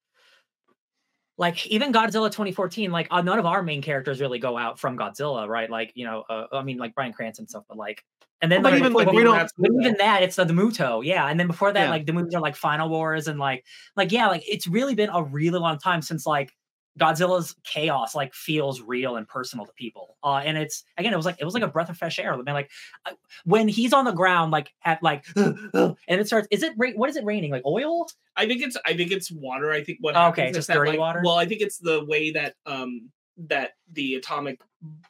like even Godzilla 2014, like uh, none of our main characters really go out from Godzilla, right? Like you know, uh, I mean, like Bryan Cranston and stuff, but like, and then But like, even, like, we don't- even that, it's the, the Muto, yeah. And then before that, Yeah. like the movies are like Final Wars and like, like yeah, like it's really been a really long time since like Godzilla's chaos like feels real and personal to people. Uh, and it's again, it was like it was like a breath of fresh air. Man, like uh, when he's on the ground, like at like, and it starts. Is it ra- what is it raining? Like oil? I think it's I think it's water. I think what Oh, okay, is just that, like- water? Well, I think it's the way that um that the atomic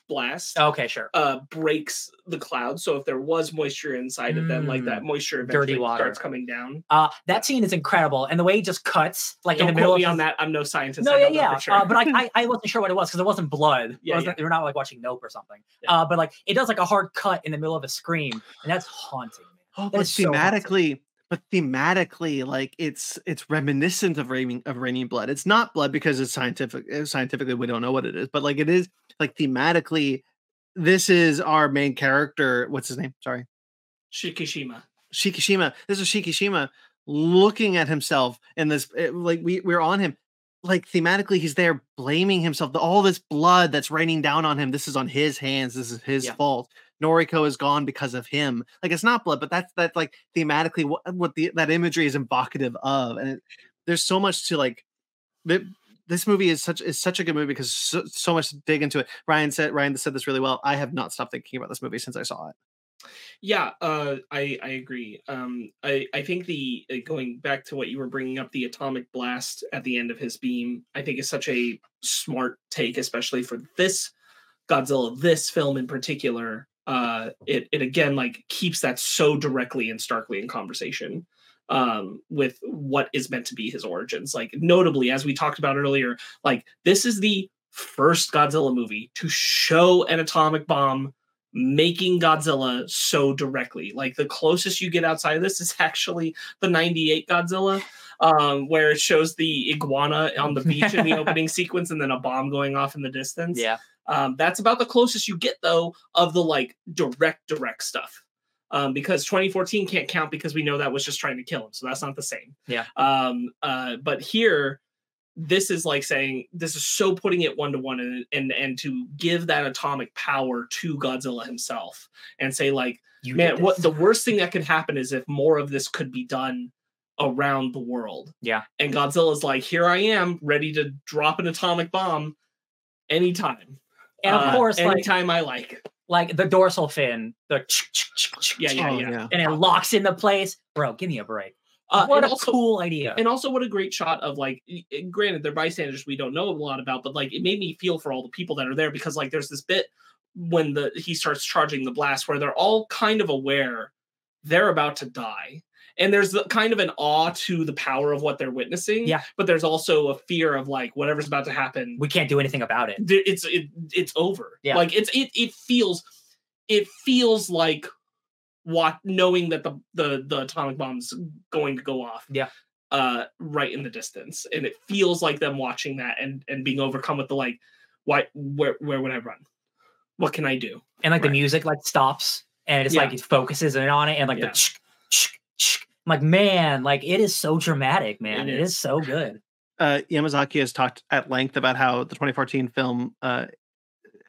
blast Okay, sure. uh breaks the cloud. So if there was moisture inside of them, like that moisture Mm. Dirty water. starts coming down. Uh, that scene is incredible, and the way he just cuts, like Don't in the middle quote me of on that. I'm no scientist. No, yeah, yeah. sure. Uh, but like, I, I wasn't sure what it was because it wasn't blood. Yeah, It wasn't- We're not like watching Nope or something. Yeah. Uh, but like, it does like a hard cut in the middle of a scream, and that's haunting. Man. Oh, That but is so thematically, but thematically, like it's it's reminiscent of raining of raining blood. It's not blood because it's scientific. uh, Scientifically, we don't know what it is, but like it is like thematically, this is our main character. What's his name? Sorry, Shikishima. Shikishima. This is Shikishima looking at himself in this eh, like we we're on him. Like thematically, he's there blaming himself. The, all this blood that's raining down on him. This is on his hands. This is his Yeah. fault. Noriko is gone because of him. Like it's not blood, but that's that's like thematically what what the that imagery is evocative of, and it, there's so much to like. The, this movie is such is such a good movie because so, so much to dig into it. Ryan said Ryan said this really well. I have not stopped thinking about this movie since I saw it. Yeah, uh, I I agree. Um, I I think the uh, going back to what you were bringing up, the atomic blast at the end of his beam, I think is such a smart take, especially for this Godzilla, this film in particular. Uh, it it again like keeps that so directly and starkly in conversation um with what is meant to be his origins like notably as we talked about earlier like this is the first godzilla movie to show an atomic bomb making Godzilla so directly. Like the closest you get outside of this is actually the 98 Godzilla, um, where it shows the iguana on the beach in the opening sequence and then a bomb going off in the distance. Yeah. Um, that's about the closest you get though of the like direct, direct stuff. Um, because 2014 can't count because we know that was just trying to kill him. So that's not the same. Yeah. Um, uh, but here, this is like saying this is so putting it one to one and and and to give that atomic power to Godzilla himself and say like You man what the worst thing that could happen is if more of this could be done around the world Yeah. and Godzilla's like here I am ready to drop an atomic bomb anytime and of Uh, course, like anytime I like like the dorsal fin, the Yeah, yeah, Oh, yeah. and it locks into place. Bro, give me a break. Uh, what a also, cool idea. and also what a great shot of like y- y- granted they're bystanders we don't know a lot about but like it made me feel for all the people that are there because like there's this bit when the he starts charging the blast where they're all kind of aware they're about to die and there's the, kind of an awe to the power of what they're witnessing Yeah. but there's also a fear of like whatever's about to happen we can't do anything about it. it's it, it's over Yeah. like it's it it feels it feels like what knowing that the the the atomic bomb's going to go off Yeah. uh right in the distance and it feels like them watching that and and being overcome with the like why where where would i run what can i do And like the music like stops and it's Yeah. like it focuses in on it and like Yeah. the ch- ch- ch- like, man, like it is so dramatic, man. It it is. is so good. uh, Yamazaki has talked at length about how the 2014 film uh,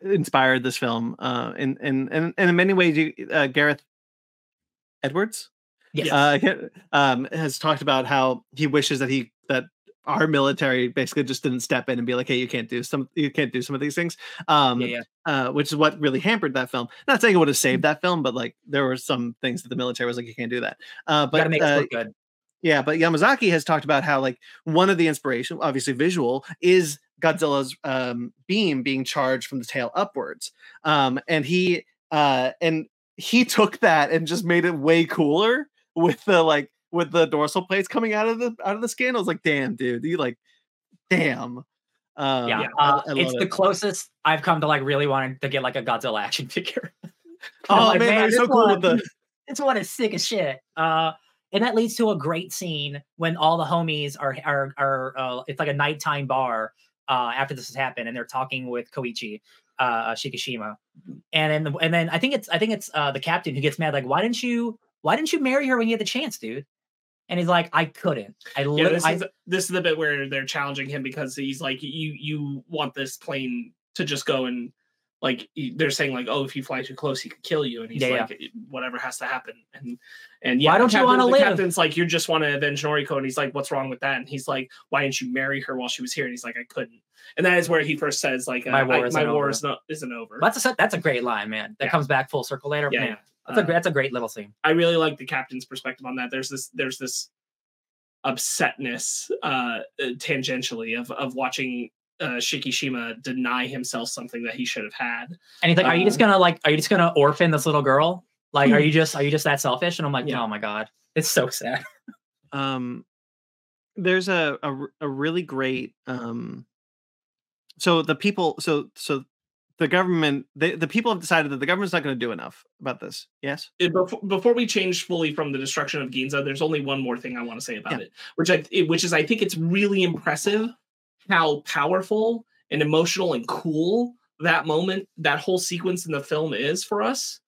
inspired this film, uh, and and and and in many ways, you, uh, Gareth Edwards Yes. uh, um, has talked about how he wishes that he that our military basically just didn't step in and be like, "Hey, you can't do some, you can't do some of these things," um, yeah, yeah. uh, which is what really hampered that film. Not saying it would have saved that film, but like there were some things that the military was like, "You can't do that." Uh, But, uh, it look good. yeah, but Yamazaki has talked about how like one of the inspiration, obviously visual, is Godzilla's um, beam being charged from the tail upwards. Um, and he uh, and he took that and just made it way cooler with the like with the dorsal plates coming out of the out of the skin. I was like, damn, dude, you like, damn. Um, Yeah, yeah, I- uh, I it's love the it. closest I've come to like really wanting to get like a Godzilla action figure. Oh like, man, man, it's so cool one- with the this one is sick as shit. Uh, and that leads to a great scene when all the homies are are are uh, it's like a nighttime bar uh, after this has happened, and they're talking with Koichi uh, Shikishima, and then and then I think it's I think it's uh, the captain who gets mad like why didn't you why didn't you marry her when you had the chance, dude? And he's like I couldn't. I yeah, literally this, is, this is the bit where they're challenging him because he's like you you want this plane to just go and like they're saying like oh if you fly too close he could kill you and he's Yeah, yeah. like "It- whatever has to happen and and yeah Why don't you wanna the live? captain's like you just want to avenge Noriko and he's like what's wrong with that and he's like why didn't you marry her while she was here and he's like I couldn't and that is where he first says like uh, My war I- isn't my war over." is not isn't over that's a that's a great line, man. That Yeah. comes back full circle later. yeah, man, yeah. That's a Uh, gr- that's a great little scene. I really like the captain's perspective on that. There's this there's this upsetness uh uh, tangentially of of watching uh Shikishima deny himself something that he should have had. And he's like, "Are you just Uh, gonna like? Are you just gonna orphan this little girl? Like, are you just are you just that selfish?" And I'm like, Yeah. "Oh my god, it's so sad." um there's a a really great um so the people so so the government they, the people have decided that the government's not going to do enough about this yes It- before, before we change fully from the destruction of Ginza, there's only one more thing I want to say about Yeah. it, which I which is I think it's really impressive how powerful and emotional and cool that moment, that whole sequence in the film is for us,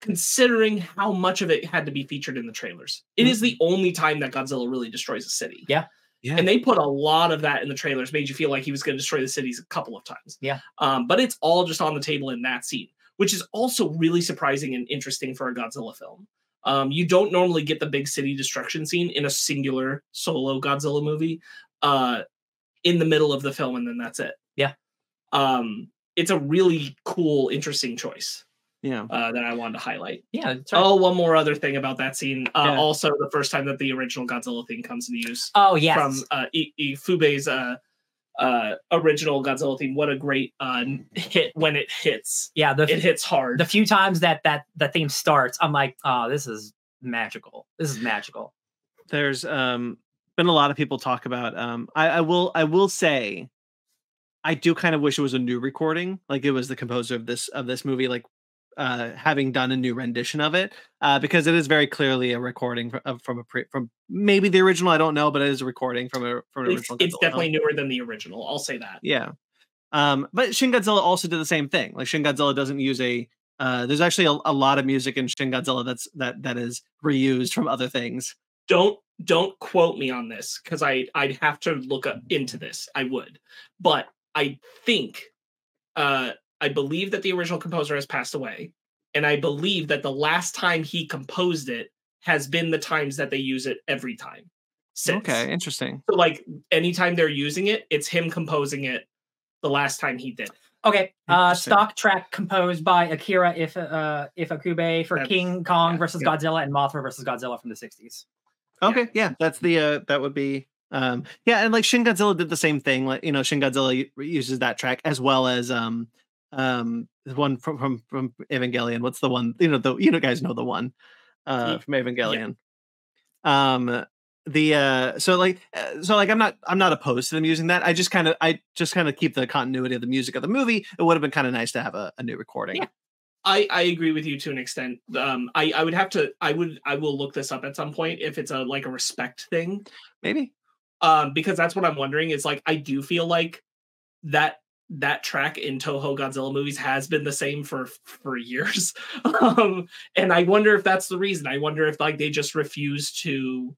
considering how much of it had to be featured in the trailers. It is the mm-hmm. only time that Godzilla really destroys a city. Yeah. Yeah. And they put a lot of that in the trailers, made you feel like he was going to destroy the cities a couple of times. Yeah. Um, but it's all just on the table in that scene, which is also really surprising and interesting for a Godzilla film. Um, you don't normally get the big city destruction scene in a singular solo Godzilla movie uh, in the middle of the film, and then that's it. Yeah. Um, it's a really cool, interesting choice yeah uh, that I wanted to highlight. Yeah, right. Oh, one more other thing about that scene. Uh, Yeah. Also, the first time that the original Godzilla theme comes into use Oh yes, from uh, I- Ifukube's uh, uh, original Godzilla theme. What a great uh, hit when it hits. yeah. The It hits hard. the few times that that the theme starts, I'm like, "Oh, this is magical. This is magical." there's um been a lot of people talk about um I, I will i will say i do kind of wish it was a new recording like it was the composer of this of this movie like uh having done a new rendition of it uh because it is very clearly a recording from, from a pre, from maybe the original i don't know but it is a recording from a from an it's, original it's Godzilla film. definitely newer than the original. I'll say that. Yeah. Um, but Shin Godzilla also did the same thing. Like Shin Godzilla doesn't use a uh there's actually a, a lot of music in Shin Godzilla that's that that is reused from other things. Don't don't quote me on this because I I'd have to look up into this. I would, but I think uh I believe that the original composer has passed away, and I believe that the last time he composed it has been the times that they use it every time. Since. Okay, interesting. So like anytime they're using it, it's him composing it the last time he did. Okay, uh, stock track composed by Akira If uh, Ifukube for That's- King Kong yeah, versus yeah. Godzilla and Mothra versus Godzilla from the 60s. Okay, yeah, that's the uh that would be um yeah, and like Shin Godzilla did the same thing. Like you know, Shin Godzilla uses that track as well as um um the one from from from Evangelion. What's the one? You know, the you know guys know the one uh from Evangelion. Um the uh so like uh, so like I'm not I'm not opposed to them using that. I just kind of I just kind of keep the continuity of the music of the movie. It would have been kind of nice to have a, a new recording. Yeah. I, I agree with you to an extent. Um, I, I would have to I would I will look this up at some point if it's a like a respect thing. Maybe. Um, because that's what I'm wondering is like I do feel like that that track in Toho Godzilla movies has been the same for for years. um, and I wonder if that's the reason. I wonder if like they just refuse to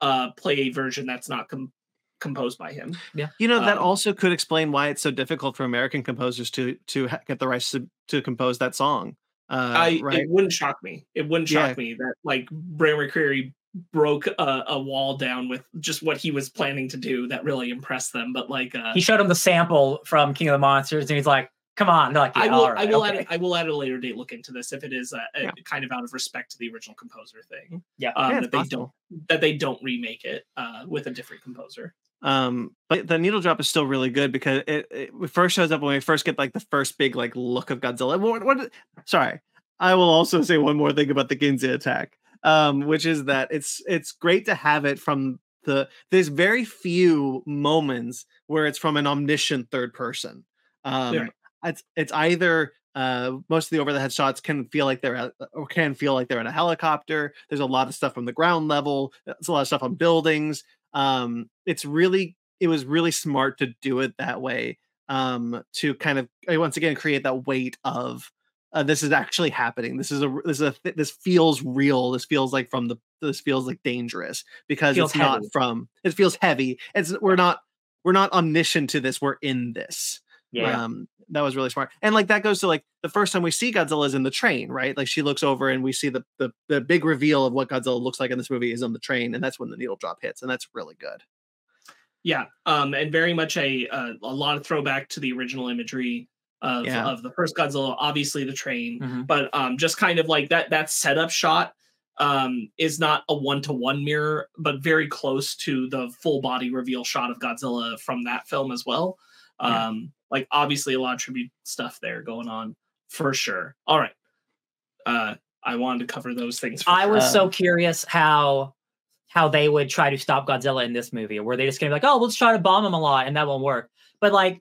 uh play a version that's not com- composed by him. Yeah. You know that Um, also could explain why it's so difficult for American composers to to get the rights to, to compose that song. Uh, I right. it wouldn't shock me. It wouldn't Yeah. shock me that like Bear McCreary broke a, a wall down with just what he was planning to do that really impressed them. But like uh He showed him the sample from King of the Monsters, and he's like, "Come on!" They're like, I will all right, I will okay." at a, I will at a later date look into this if it is a, a Yeah. kind of out of respect to the original composer thing. Yeah. Um, Yeah, that they possible. don't that they don't remake it uh with a different composer. um but the needle drop is still really good because it, it first shows up when we first get like the first big like look of godzilla what, what sorry i will also say one more thing about the ginza attack um which is that it's it's great to have it from the there's very few moments where it's from an omniscient third person. Um it's it's either uh most of the over the head shots can feel like they're at, or can feel like they're in a helicopter there's a lot of stuff from the ground level It's a lot of stuff on buildings um it's really it was really smart to do it that way um to kind of once again create that weight of uh, this is actually happening. This is a this is a th- this feels real. This feels like from the this feels like dangerous because Feels it's not from it feels heavy. It's we're not we're not omniscient to this. We're in this. Yeah. um that was really smart. And like that goes to like the first time we see godzilla is in the train right? Like she looks over and we see the, the the big reveal of what godzilla looks like in this movie is on the train and that's when the needle drop hits and that's really good. Yeah, um, and very much a uh, a lot of throwback to the original imagery of Yeah. of the first Godzilla. Obviously, the train, Mhm. but um, just kind of like that that setup shot um, is not a one to one mirror, but very close to the full body reveal shot of Godzilla from that film as well. Yeah. Um, like obviously a lot of tribute stuff there going on for sure. All right, uh, I wanted to cover those things. For I was Uh, so curious how how they would try to stop Godzilla in this movie. Were they just gonna be like, oh, let's try to bomb him a lot and that won't work? But like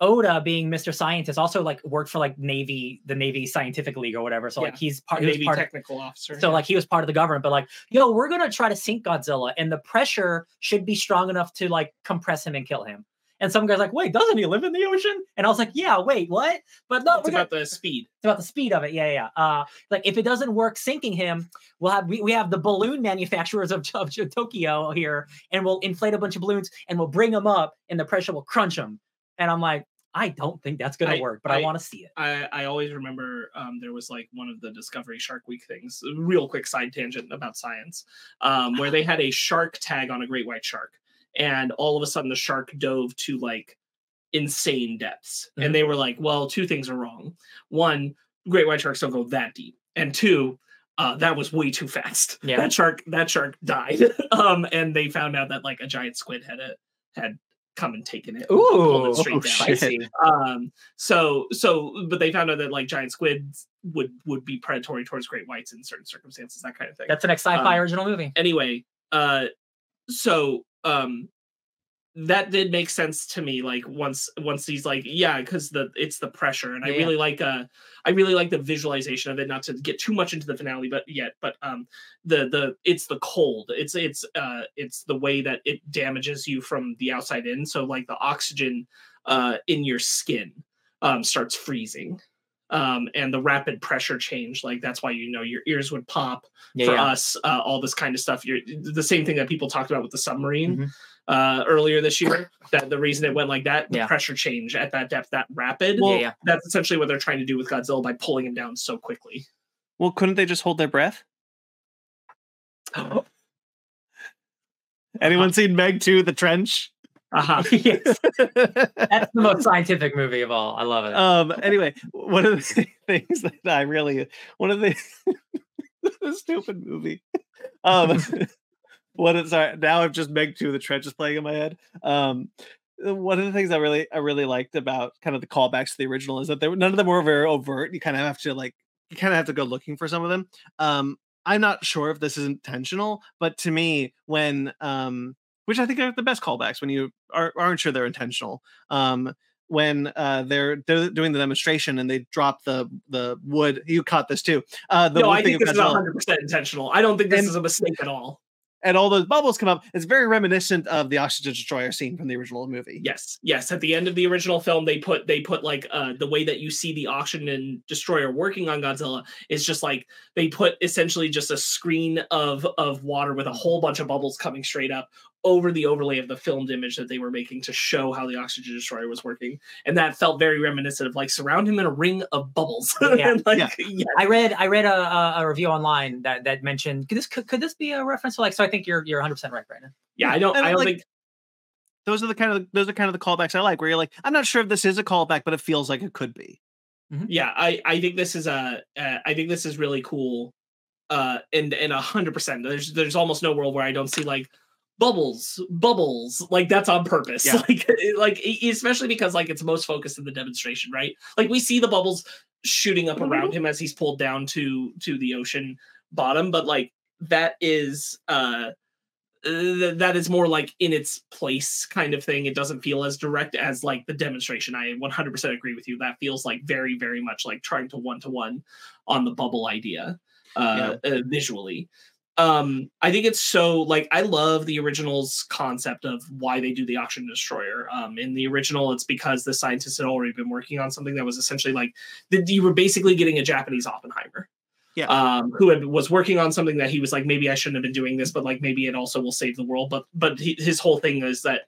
Noda being Mr. Scientist also like worked for like Navy, the Navy Scientific League or whatever. So like he's part, he Navy part of, technical officer. so yeah. like he was part of the government, but like, yo, we're gonna try to sink Godzilla, and the pressure should be strong enough to like compress him and kill him. And some guy's like, wait, doesn't he live in the ocean? And I was like, yeah, wait, what? But no, it's we're gonna, about the speed. it's about the speed of it. Yeah, yeah. yeah. Uh, like if it doesn't work sinking him, we'll have we, we have the balloon manufacturers of, of Tokyo here, and we'll inflate a bunch of balloons and we'll bring them up, and the pressure will crunch them. And I'm like, I don't think that's gonna I- work, but I, I- want to see it. I, I always remember um, there was like one of the Discovery Shark Week things, real quick side tangent about science, um, where they had a shark tag on a great white shark. And all of a sudden the shark dove to like insane depths. Mhm. And they were like, well, two things are wrong. One, great white sharks don't go that deep. And two, uh, that was way too fast. Yeah. That shark, that shark died. um, and they found out that like a giant squid had a, had come and taken it. and pulled it Ooh, straight oh, down shit. spicy. um so so but they found out that like giant squids would would be predatory towards great whites in certain circumstances that kind of thing That's the next sci-fi Um, original movie. anyway uh so um that did make sense to me like once once he's like yeah because the it's the pressure and i Yeah, really like uh i really like the visualization of it not to get too much into the finale but yet but um the the it's the cold it's it's uh it's the way that it damages you from the outside in so like the oxygen uh in your skin um starts freezing um and the rapid pressure change like that's why you know your ears would pop Yeah, for yeah. us uh, all this kind of stuff you're the same thing that people talked about with the submarine Mhm. Uh earlier this year that the reason it went like that the pressure change at that depth that rapid yeah, yeah. that's essentially what they're trying to do with godzilla by pulling him down so quickly well couldn't they just hold their breath anyone seen meg 2 the trench Uh-huh. yes, that's the most scientific movie of all. I love it. um anyway one of the things that i really one of the the stupid movie um what is sorry now i've just meg 2 the trench is playing in my head um uh, one of the things i really i really liked about kind of the callbacks to the original is that they were none of them were very overt you kind of have to like you kind of have to go looking for some of them um i'm not sure if this is intentional but to me when um which i think are the best callbacks when you are, aren't sure they're intentional um when uh, they're they're doing the demonstration and they drop the the wood. You caught this too. Uh, the no, I think this is 100 percent intentional. I don't think this And- is a mistake at all. And all those bubbles come up. It's very reminiscent of the oxygen destroyer scene from the original movie. Yes, yes. At the end of the original film, they put they put like uh the way that you see the oxygen destroyer working on Godzilla is just like they put essentially just a screen of of water with a whole bunch of bubbles coming straight up over the overlay of the filmed image that they were making to show how the oxygen destroyer was working, and that felt very reminiscent of like surround him in a ring of bubbles. Yeah, And, like, yeah. yeah. I read I read a, a, a review online that that mentioned could this could, could this be a reference to like so I think you're you're 100 percent right Brandon. yeah, I don't And, I don't like, think Those are the kind of those are kind of the callbacks I like, where you're like, I'm not sure if this is a callback, but it feels like it could be. yeah i i think this is a uh, i think this is really cool uh and and a hundred percent there's there's almost no world where i don't see like bubbles bubbles like that's on purpose Yeah. like like especially because like it's most focused in the demonstration right like we see the bubbles shooting up around him as he's pulled down to to the ocean bottom but like that is uh uh, that is more like in its place kind of thing. It doesn't feel as direct as like the demonstration. I 100% agree with you. That feels like very, very much like trying to one to one on the bubble idea uh, uh, visually. Um, I think it's so like I love the original's concept of why they do the oxygen destroyer. Um, in the original, it's because the scientists had already been working on something that was essentially like that you were basically getting a Japanese Oppenheimer Yeah. um, who had, was working on something that he was like, maybe I shouldn't have been doing this, but like maybe it also will save the world. But but he, his whole thing is that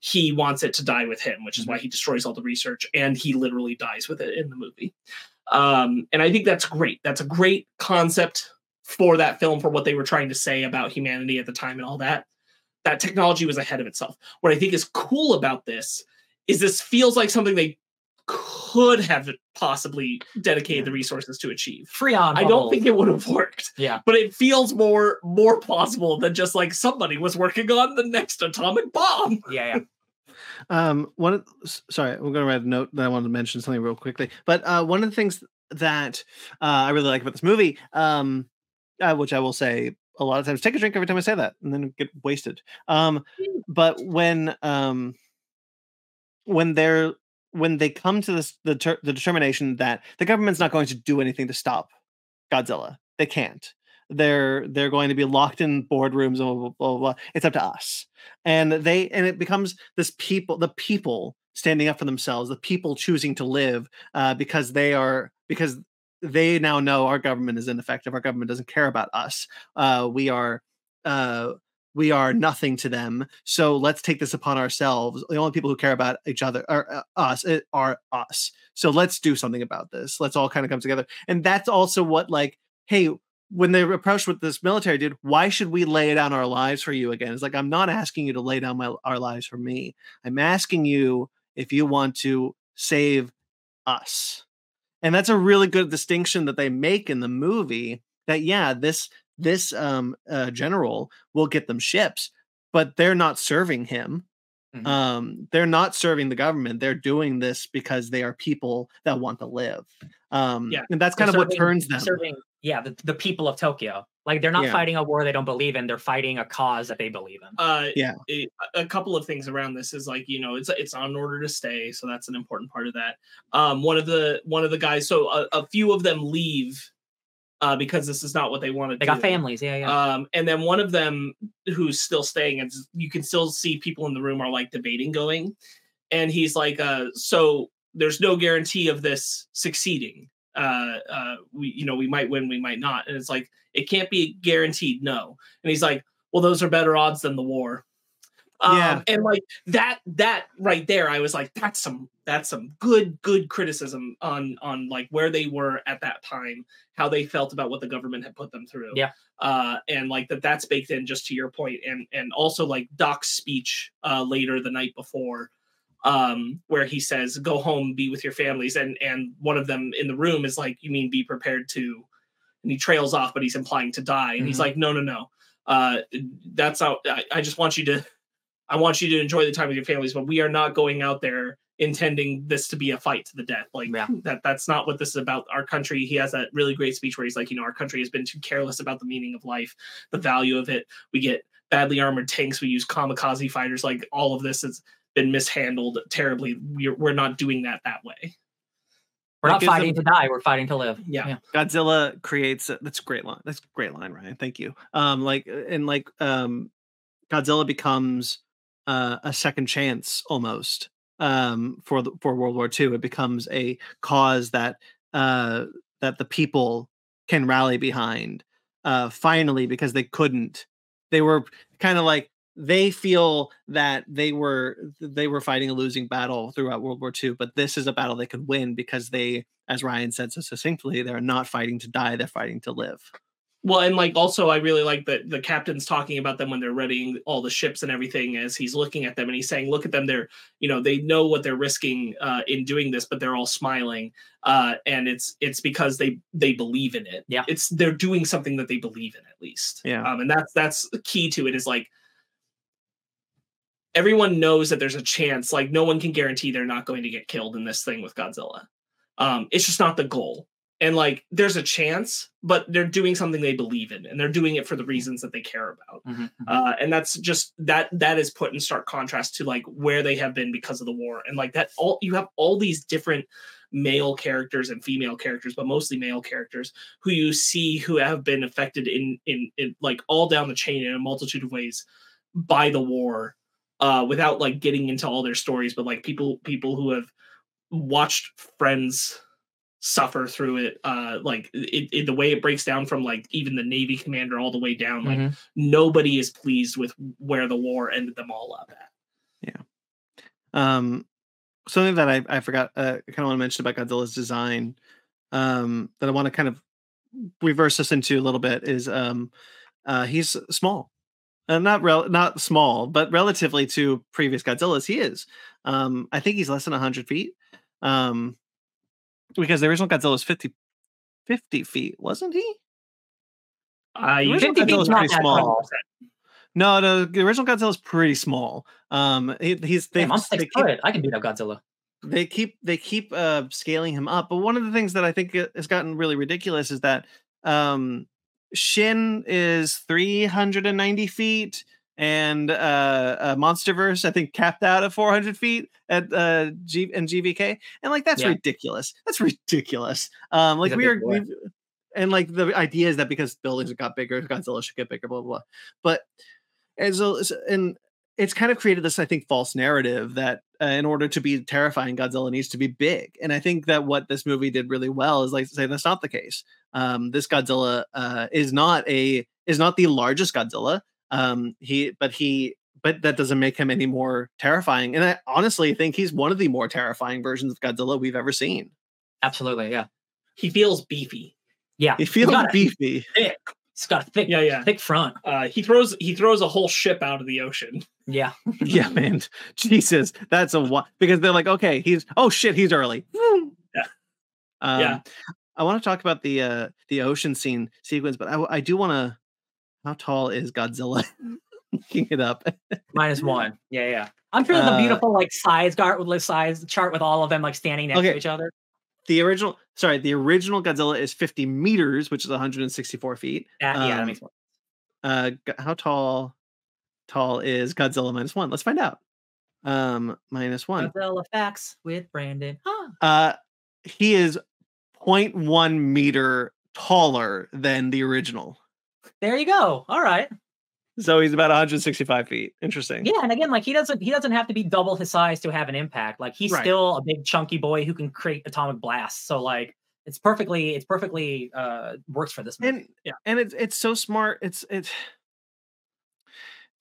he wants it to die with him, which is why he destroys all the research, and he literally dies with it in the movie. Um, and I think that's great. That's a great concept for that film for what they were trying to say about humanity at the time and all that. That technology was ahead of itself. What I think is cool about this is this feels like something they could have possibly dedicated the resources to achieve. Freon. I don't think it would have worked, Yeah. but it feels more more plausible than just like somebody was working on the next atomic bomb. Yeah. Yeah. Um, one sorry, I'm going to write a note that I wanted to mention something real quickly. But uh, one of the things that uh, I really like about this movie, um, uh, which I will say a lot of times, take a drink every time I say that, and then get wasted. Um, but when um, when they're when they come to this the ter- the determination that the government's not going to do anything to stop Godzilla, they can't. They're they're going to be locked in boardrooms and blah, blah, blah, blah. It's up to us and they and it becomes this people the people standing up for themselves the people choosing to live uh, because they are because they now know our government is ineffective our government doesn't care about us uh, we are uh, we are nothing to them so let's take this upon ourselves the only people who care about each other are uh, us are us so let's do something about this let's all kind of come together and that's also what like hey when they're approached with this military dude, why should we lay down our lives for you again? It's like I'm not asking you to lay down my our lives for me. I'm asking you if you want to save us. And that's a really good distinction that they make in the movie that yeah, this this um uh, general will get them ships, but they're not serving him. Mhm. Um they're not serving the government. They're doing this because they are people that want to live. Um Yeah, and that's They're kind of what turns them. Serving, yeah, the, the people of Tokyo. Like they're not Yeah. fighting a war they don't believe in. They're fighting a cause that they believe in. Uh, Yeah. a, a couple of things around this is like you know it's it's on order to stay, so that's an important part of that. Um, one of the one of the guys, so a, a few of them leave uh, because this is not what they wanted. To do. They got families. Yeah, yeah. Um, and then one of them who's still staying, and you can still see people in the room are like debating going, and he's like, uh, so there's no guarantee of this succeeding. Uh, uh, we, you know, we might win, we might not, and it's like it can't be guaranteed, no. And he's like, well, those are better odds than the war. Um, Yeah. and like that that right there, I was like, that's some that's some good good criticism on on like where they were at that time, how they felt about what the government had put them through. Yeah. Uh, and like that that's baked in just to your point, and and also like Doc's speech uh later the night before um where he says go home be with your families and and one of them in the room is like you mean be prepared to and he trails off but he's implying to die and he's Mhm. like no no no uh that's how I, I just want you to i want you to enjoy the time with your families but we are not going out there intending this to be a fight to the death like Yeah. that that's not what this is about our country he has that really great speech where he's like you know our country has been too careless about the meaning of life the value of it we get badly armored tanks we use kamikaze fighters like all of this has been mishandled terribly we're, we're not doing that that way We're Like, not is the- fighting to die. We're fighting to live. Yeah. Godzilla creates a- that's a great line. That's a great line, Ryan. Thank you. Um, like and like um, Godzilla becomes uh, a second chance almost um for the for World War II. It becomes a cause that uh that the people can rally behind. Uh, finally, because they couldn't, they were kind of like they feel that they were they were fighting a losing battle throughout World War II, but this is a battle they could win because they, as Ryan said so succinctly, they're not fighting to die; they're fighting to live. well and like also i really like that the captain's talking about them when they're readying all the ships and everything as he's looking at them and he's saying look at them they're you know they know what they're risking uh in doing this but they're all smiling uh and it's it's because they they believe in it Yeah. it's they're doing something that they believe in at least Yeah. um and that's that's key to it is like everyone knows that there's a chance like no one can guarantee they're not going to get killed in this thing with godzilla. Um it's just not the goal. And like there's a chance but they're doing something they believe in and they're doing it for the reasons that they care about. Mhm, mhm. uh, and that's just that that is put in stark contrast to like where they have been because of the war. And like that all you have all these different male characters and female characters but mostly male characters who you see who have been affected in in, in like all down the chain in a multitude of ways by the war uh without like getting into all their stories but like people people who have watched friends suffer through it uh like it, it the way it breaks down from like even the navy commander all the way down like Mhm. nobody is pleased with where the war ended them all up at. Yeah. Um, something that I, I forgot, uh, I kind of want to mention about Godzilla's design, um, that I want to kind of reverse this into a little bit is, um, uh, he's small, uh, not rel- not small, but relatively to previous Godzillas, he is. Um, I think he's less than hundred feet. Um, because the original Godzilla was 50, 50 feet, wasn't he? uh The original should- Godzilla's pretty small. No, no, the original Godzilla's pretty small. Um, he, he's they, Damn, I'm they keep- I can beat up Godzilla. they keep they keep uh scaling him up but one of the things that i think has gotten really ridiculous is that um shin is 390 feet and uh, uh monsterverse i think capped out at 400 feet at uh G- and gvk and like that's Yeah. ridiculous. That's ridiculous. Um like we are we've, and like the idea is that because buildings got bigger godzilla should get bigger blah blah blah. But as a, and it's kind of created this i think false narrative that uh, in order to be terrifying godzilla needs to be big and i think that what this movie did really well is like say that's not the case um this godzilla uh is not a is not the largest godzilla um he but he but that doesn't make him any more terrifying and i honestly think he's one of the more terrifying versions of godzilla we've ever seen Absolutely, yeah, he feels beefy yeah. he feels beefy thick. He's got a thick, yeah yeah thick front. uh he throws he throws a whole ship out of the ocean Yeah, yeah man jesus that's a what because they're like okay he's oh shit he's early Yeah. um, Yeah. i want to talk about the uh the ocean scene sequence but i, I do want to how tall is godzilla looking it up minus one. Yeah, yeah. I'm sure the Uh, beautiful like size chart with size chart with all of them like standing next Okay. to each other. The original sorry the original godzilla is 50 meters which is 164 feet yeah, that Um, makes sense. uh how tall tall is godzilla minus one let's find out um minus one Godzilla facts with Brandon. Huh. uh he is 0.1 meter taller than the original There you go. All right. So he's about 165 feet. Interesting. Yeah, and again, like he doesn't he doesn't have to be double his size to have an impact. Like he's Right. still a big chunky boy who can create atomic blasts. So like it's perfectly it's perfectly uh works for this movie. And yeah, and it's it's so smart. It's it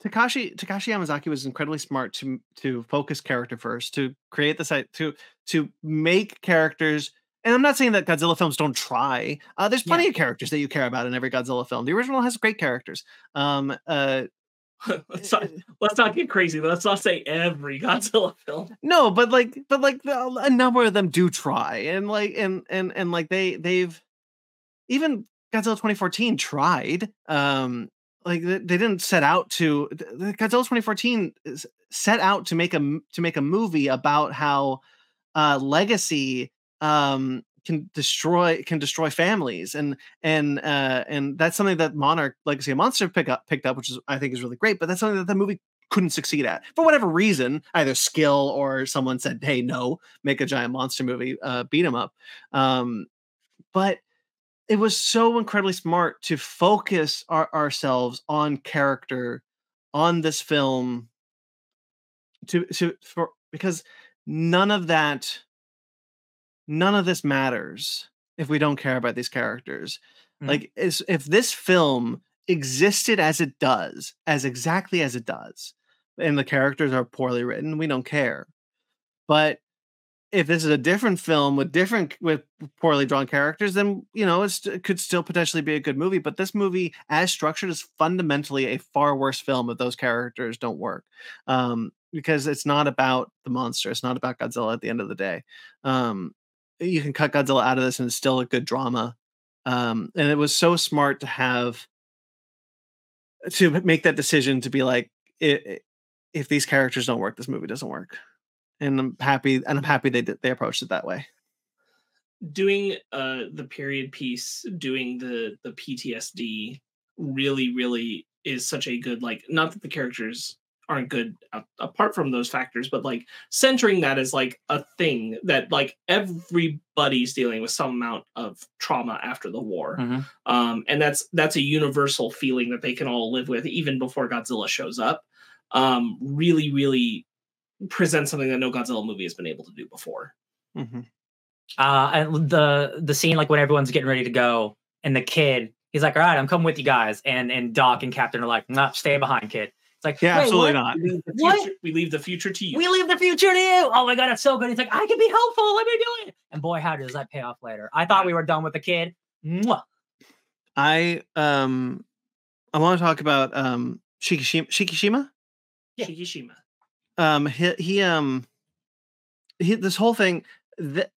Takashi Takashi Yamazaki was incredibly smart to to focus character first, to create the site to to make characters. And I'm not saying that Godzilla films don't try. Uh, there's plenty Yeah. of characters that you care about in every Godzilla film. The original has great characters. Um, uh, let's not let's not get crazy. Let's not say every Godzilla film. no, but like, but like, a number of them do try, and like, and and and like they they've even Godzilla 2014 tried. Um, like they, didn't set out to the Godzilla 2014 set out to make a to make a movie about how uh legacy um can destroy can destroy families and and uh and that's something that Monarch Legacy of Monster pick up picked up which is I think is really great but that's something that the movie couldn't succeed at for whatever reason either skill or someone said hey no make a giant monster movie uh beat 'em up um but it was so incredibly smart to focus our, ourselves on character on this film to to for because none of that none of this matters if we don't care about these characters. Mhm. like if this film existed as it does as exactly as it does and the characters are poorly written we don't care. But if this is a different film with different with poorly drawn characters then you know it's, it could still potentially be a good movie but this movie as structured is fundamentally a far worse film if those characters don't work um because it's not about the monster it's not about godzilla at the end of the day. Um you can cut godzilla out of this and it's still a good drama um and it was so smart to have to make that decision to be like if these characters don't work this movie doesn't work. And i'm happy and i'm happy they they approached it that way. Doing uh the period piece, doing the the PTSD really, really is such a good like not that the characters aren't good a- apart from those factors, but like centering that as like a thing that like everybody's dealing with some amount of trauma after the war. Mhm. um, and that's that's a universal feeling that they can all live with even before Godzilla shows up. Um, really, really presents something that no Godzilla movie has been able to do before. mm-hmm. Uh, and the the scene like when everyone's getting ready to go, and the kid, he's like, "All right, I'm coming with you guys," and and Doc and Captain are like, "Nah, stay behind, kid." It's like, yeah absolutely what? not We leave the What? future, we leave the future to you. We leave the future to you. Oh my god, it's so good. He's like, I can be helpful. Let me do it. And boy, how does that pay off later? I thought we were done with the kid. Mwah. i um i want to talk about um shikishima shikishima Yeah. Shikishima. um he, he um he, this whole thing that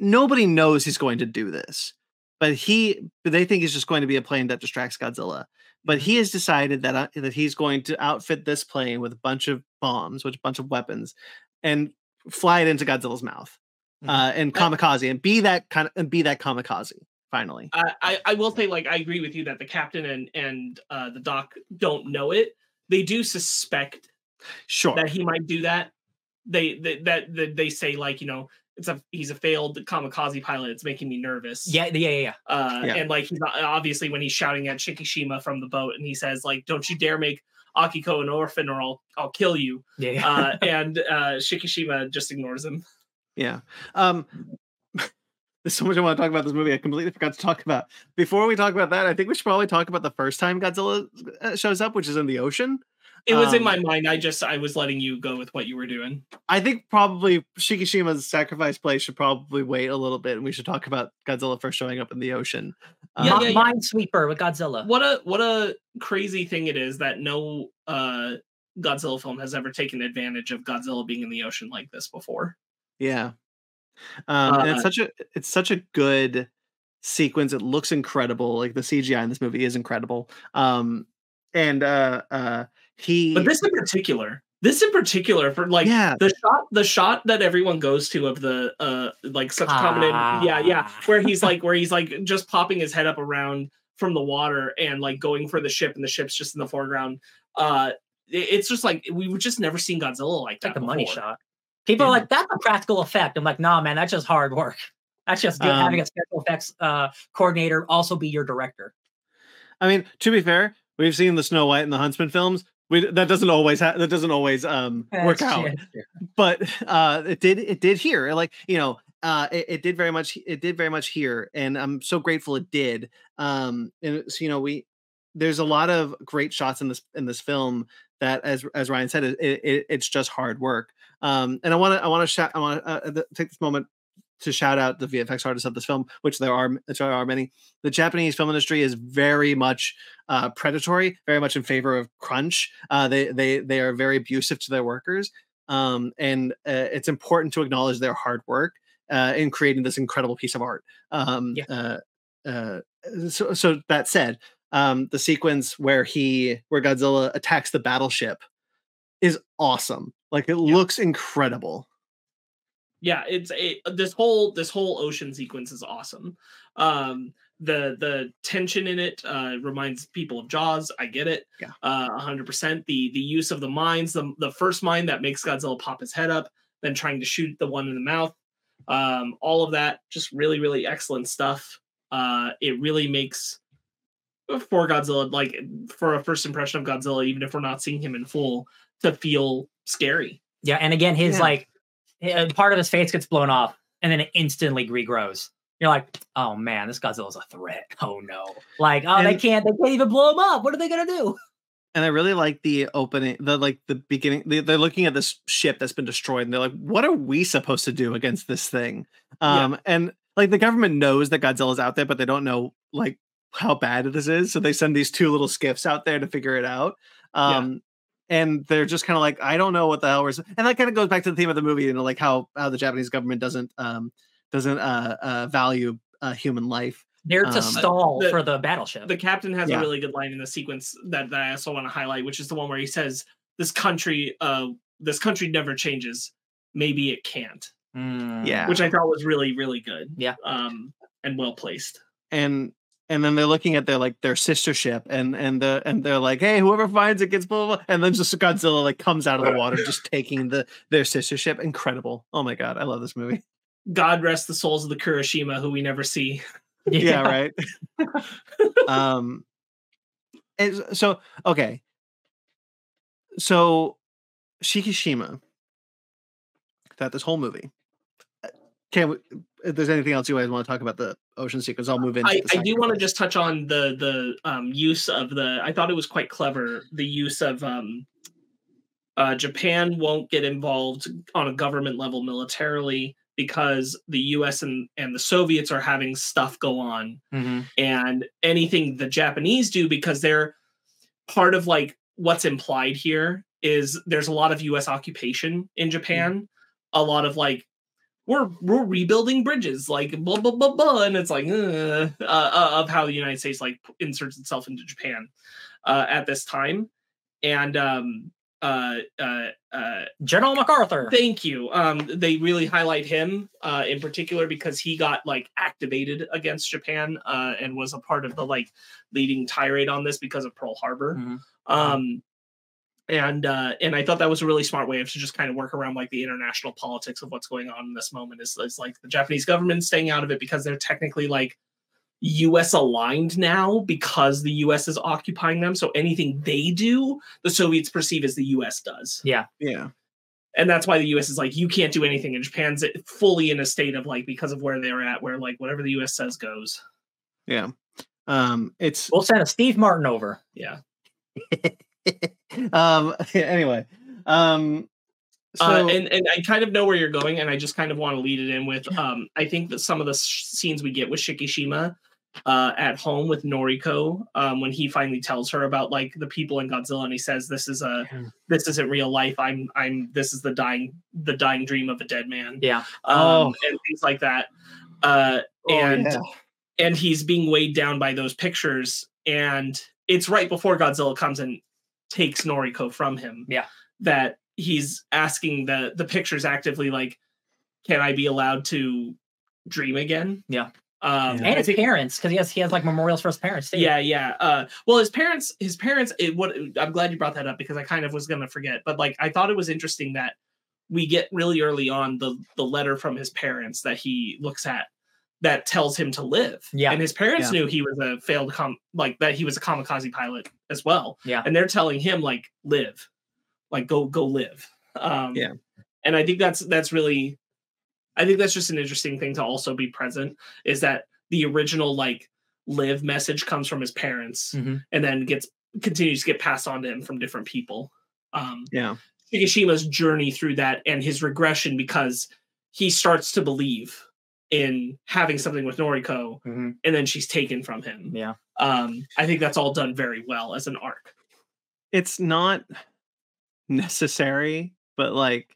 nobody knows he's going to do this but he they think he's just going to be a plane that distracts godzilla but he has decided that uh, that he's going to outfit this plane with a bunch of bombs with a bunch of weapons and fly it into godzilla's mouth Mhm. uh and kamikaze and be that kind of and be that kamikaze finally I, I I will say like I agree with you that the captain and and uh, the doc don't know it. They do suspect sure that he might do that. They, they that, that they say like you know it's a he's a failed kamikaze pilot. It's making me nervous. Yeah, yeah, yeah, yeah. Uh, Yeah. And like he's not, obviously when he's shouting at Shikishima from the boat, and he says like, "Don't you dare make Akiko an orphan, or I'll I'll kill you." yeah. yeah. Uh, and uh, Shikishima just ignores him. Yeah. Um there's so much I want to talk about this movie. I completely forgot to talk about. Before we talk about that, I think we should probably talk about the first time Godzilla uh, shows up, which is in the ocean. It was in Um, my mind. I just I was letting you go with what you were doing. I think probably Shikishima's sacrifice play should probably wait a little bit, and we should talk about Godzilla first showing up in the ocean. Yeah, Um, Mi- yeah, yeah. Minesweeper with Godzilla. What a what a crazy thing it is that no uh, Godzilla film has ever taken advantage of Godzilla being in the ocean like this before. Yeah. Um, and it's Uh, such a it's such a good sequence. It looks incredible. Like the CGI in this movie is incredible. Um, and uh, uh, he, But this in particular, this in particular for like yeah, the shot the shot that everyone goes to of the uh like such prominent yeah yeah Ah. where he's like where he's like just popping his head up around from the water and like going for the ship and the ship's just in the foreground uh it's just like we've just never seen Godzilla like It's like that the money shot. People are like, that's a practical effect. I'm like, nah, man, that's just hard work. That's just good having Um, a special effects uh, coordinator also be your director. I mean, to be fair, we've seen the Snow White and the Huntsman films. We, that doesn't always ha- that doesn't always um work out. yeah, yeah. but uh it did it did here like you know uh it, it did very much it did very much here and i'm so grateful it did um and so you know we there's a lot of great shots in this in this film that as as Ryan said, it, it, it's just hard work. Um, and I want to I want to shout I want to uh, take this moment to shout out the VFX artists of this film, which there are which there are many. The Japanese film industry is very much uh, predatory, very much in favor of crunch. Uh, they they they are very abusive to their workers, um, and uh, it's important to acknowledge their hard work uh, in creating this incredible piece of art. Um, Yeah. uh, uh, so, so that said, um, the sequence where he where Godzilla attacks the battleship is awesome. Like it looks incredible. Yeah it's a this whole this whole ocean sequence is awesome um the the tension in it uh reminds people of jaws i get it Yeah. uh 100% the the use of the mines the the first mine that makes godzilla pop his head up then trying to shoot the one in the mouth um all of that just really really excellent stuff uh it really makes for godzilla like for a first impression of godzilla even if we're not seeing him in full to feel scary Yeah, and again, his Yeah. like uh, part of his face gets blown off, and then it instantly regrows. You're like, oh man, this Godzilla's a threat. Oh no! Like, oh, they can't, they can't even blow him up. What are they gonna do? and I really like the opening, the like the beginning. They, they're looking at this ship that's been destroyed, and they're like, "What are we supposed to do against this thing?" Yeah. Um, and like the government knows that Godzilla's out there, but they don't know like how bad this is, so they send these two little skiffs out there to figure it out. Yeah. And they're just kind of like, "I don't know what the hell we're," and that kind of goes back to the theme of the movie, you know, like how how the Japanese government doesn't um doesn't uh, uh value uh, human life. They're to Um, stall the- for the battleship. the captain has Yeah. a really good line in the sequence that, that I also want to highlight, which is the one where he says, "This country, uh, this country never changes. Maybe it can't," Mm. Yeah. which I thought was really, really good. Yeah. um, and well placed. and and then they're looking at their like their sister ship and and the and they're like hey whoever finds it gets blah, blah, blah. and then just godzilla like comes out of the water just taking the their sister ship incredible. Oh my god i love this movie. God rest the souls of the Kurashima, who we never see. yeah, right? Um and so okay. So shikishima that this whole movie uh, can we if there's anything else you guys want to talk about the ocean sequence i'll move in. I, I do want to just touch on the the um, use of the. I thought it was quite clever. The use of um, uh, Japan won't get involved on a government level militarily because the U.S. and and the Soviets are having stuff go on Mhm. and anything the Japanese do because they're part of like what's implied here is there's a lot of US occupation in Japan, a lot of like we're we're rebuilding bridges like blah blah blah blah and it's like uh, uh, uh, of how the United States like inserts itself into Japan uh, at this time and um uh uh uh General MacArthur. Thank you. Um, they really highlight him uh, in particular because he got like activated against Japan uh, and was a part of the like leading tirade on this because of Pearl Harbor. Mhm. Um, and uh, and I thought that was a really smart way of to just kind of work around like the international politics of what's going on in this moment. Is, is like the Japanese government staying out of it because they're technically like U.S. aligned now because the U.S. is occupying them. So anything they do, the Soviets perceive as the U.S. does yeah yeah, and that's why the U.S. is like, you can't do anything, and Japan's fully in a state of like because of where they're at, where like whatever the U.S. says goes. yeah um it's We'll send a Steve Martin over. Yeah. um anyway um so uh, and and I kind of know where you're going, and I just kind of want to lead it in with um I think that some of the sh- scenes we get with Shikishima uh at home with Noriko um when he finally tells her about like the people in Godzilla and he says this is a Yeah. this isn't real life I'm I'm this is the dying the dying dream of a dead man Yeah. um Oh. and things like that uh Oh, and yeah. and he's being weighed down by those pictures and it's right before godzilla comes and takes noriko from him Yeah. that he's asking the the pictures actively like can i be allowed to dream again Yeah. um Yeah. And his parents, because he has he has like memorials for his parents too. yeah yeah uh well his parents his parents it what i'm glad you brought that up because i kind of was gonna forget but like i thought it was interesting that we get really early on the the letter from his parents that he looks at that tells him to live Yeah. and his parents Yeah. knew he was a failed com like that he was a kamikaze pilot as well Yeah. and they're telling him like live like go go live um Yeah. and i think that's that's really i think that's just an interesting thing to also be present is that the original like live message comes from his parents Mhm. and then gets continues to get passed on to him from different people um Yeah. Shikishima's journey through that and his regression because he starts to believe in having something with Noriko Mhm. and then she's taken from him. Yeah. Um, I think that's all done very well as an arc. It's not necessary, but like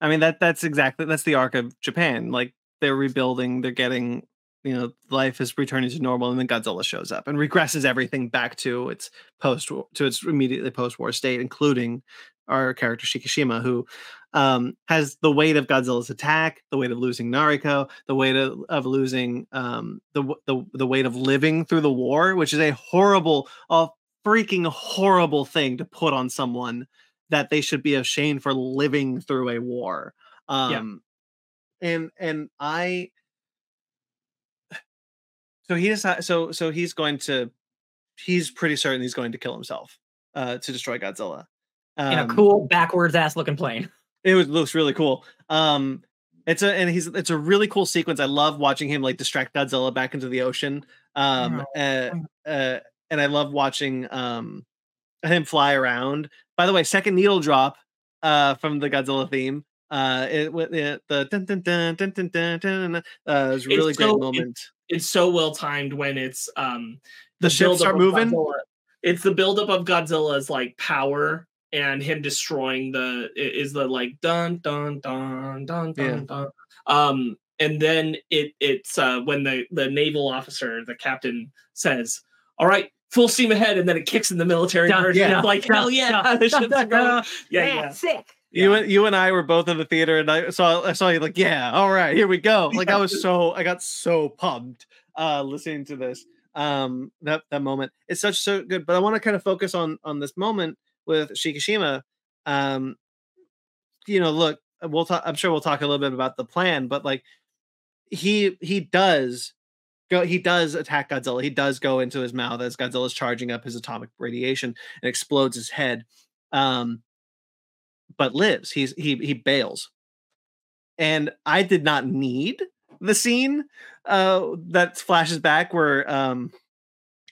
I mean that that's exactly that's the arc of Japan. Like they're rebuilding, they're getting you know, life is returning to normal, and then Godzilla shows up and regresses everything back to its post to its immediately post-war state, including our character Shikishima, who um, has the weight of Godzilla's attack, the weight of losing Noriko, the weight of, of losing um, the, the the weight of living through the war, which is a horrible, a freaking horrible thing to put on someone that they should be ashamed for living through a war. Um, and and I so he decides so so he's going to he's pretty certain he's going to kill himself uh to destroy Godzilla. In a Um, cool backwards ass looking plane. it was, looks really cool. Um, it's a and he's it's a really cool sequence. I love watching him like distract Godzilla back into the ocean. Um, uh, uh, and I love watching um him fly around. By the way, second needle drop uh from the Godzilla theme. Uh, it with the the dun, dun, dun, dun, dun, dun, dun, uh, it was a It's really great so- it- moment. It's so well timed when it's um The ships buildup start moving. Godzilla. It's the buildup of Godzilla's like power and him destroying the is the like dun dun dun dun dun Yeah. dun. Um and then it it's uh when the the naval officer, the captain says, All right, full steam ahead, and then it kicks in the military Dun, version. yeah. Like, hell yeah, the ships are going. Yeah, yeah. sick. You Yeah. and you and I were both in the theater, and I saw I saw you like, yeah, all right, here we go. Like I was so I got so pumped uh listening to this. Um that that moment. It's such so good. But I want to kind of focus on on this moment with Shikishima. Um you know, look, we'll talk I'm sure we'll talk a little bit about the plan, but like he he does go he does attack Godzilla. He does go into his mouth as Godzilla's charging up his atomic radiation and explodes his head. Um but lives. He's he he bails. And I did not need the scene uh that flashes back where um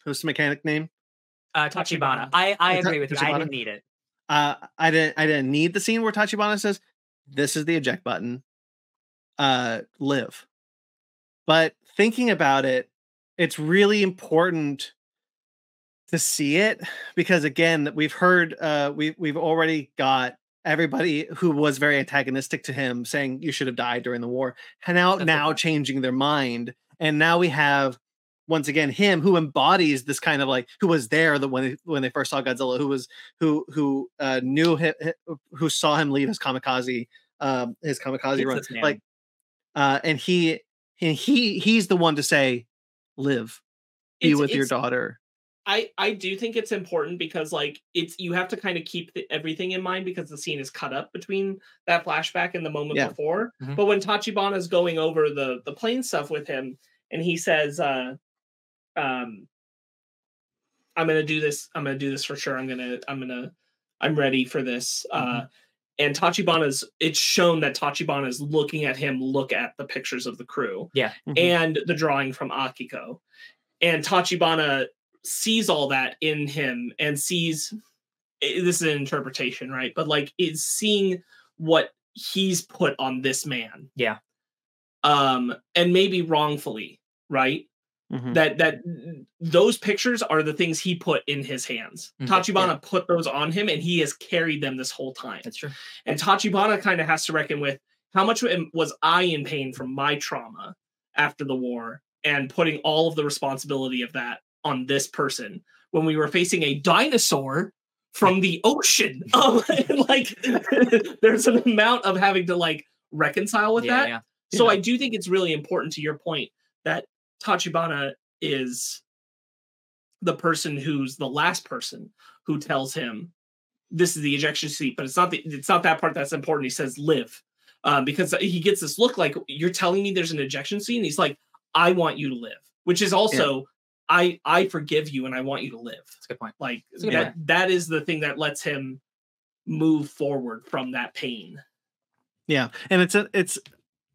who's the mechanic name? Uh, Tachibana. I, I agree with you. I didn't need it. Uh I didn't I didn't need the scene where Tachibana says, This is the eject button. Uh live. But thinking about it, it's really important to see it because again, we've heard uh we we've already got everybody who was very antagonistic to him saying you should have died during the war and now That's now fact. changing their mind and now we have once again him who embodies this kind of like who was there the when they, when they first saw Godzilla who was who who uh knew him who saw him leave his kamikaze um his kamikaze He's run like uh and he and he he's the one to say live be It's- with your daughter I I do think it's important because like it's you have to kind of keep the, everything in mind because the scene is cut up between that flashback and the moment Yeah. before. Mhm. But when Tachibana is going over the the plane stuff with him, and he says, uh, um, "I'm gonna do this. I'm gonna do this for sure. I'm gonna I'm gonna I'm ready for this." Uh, and Tachibana's it's shown that Tachibana is looking at him look at the pictures of the crew Yeah. Mhm. and the drawing from Akiko. And Tachibana sees all that in him and sees this is an interpretation, right? But like is seeing what he's put on this man. Yeah. Um and maybe wrongfully, right? Mhm. That that those pictures are the things he put in his hands. Mhm. Tachibana put those on him and he has carried them this whole time. That's true. And Tachibana kind of has to reckon with how much was I in pain from my trauma after the war and putting all of the responsibility of that on this person when we were facing a dinosaur from the ocean. Um, like there's an amount of having to like reconcile with yeah, that. yeah. So Yeah. I do think it's really important to your point that Tachibana is the person who's the last person who tells him this is the ejection seat, but it's not the it's not that part that's important. He says live. Um, because he gets this look like you're telling me there's an ejection seat, and he's like, I want you to live, which is also I I forgive you and I want you to live. That's a good point. Like good that that is the thing that lets him move forward from that pain. Yeah, and it's a it's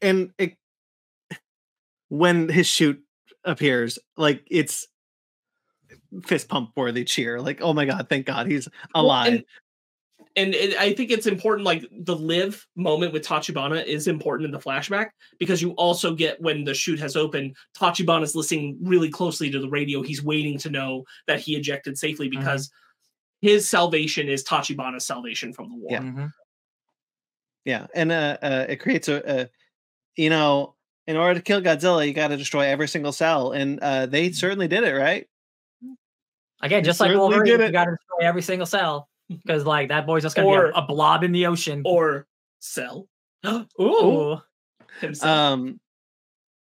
and it when his shoot appears, like it's fist pump worthy cheer. Like, oh my god, thank God he's Well, alive. and, and it, I think it's important. Like the live moment with Tachibana is important in the flashback because you also get when the shoot has opened, Tachibana is listening really closely to the radio. He's waiting to know that he ejected safely Mm-hmm. because his salvation is Tachibana's salvation from the war. Yeah. Mhm. Yeah, and uh, uh, it creates a, a, you know, in order to kill Godzilla, you got to destroy every single cell, and uh, they certainly did it, right? Again, It just like Wolverine, did you got to destroy every single cell because like that boy's just gonna Or- be a, a blob in the ocean. Or Cell Ooh, himself. Um,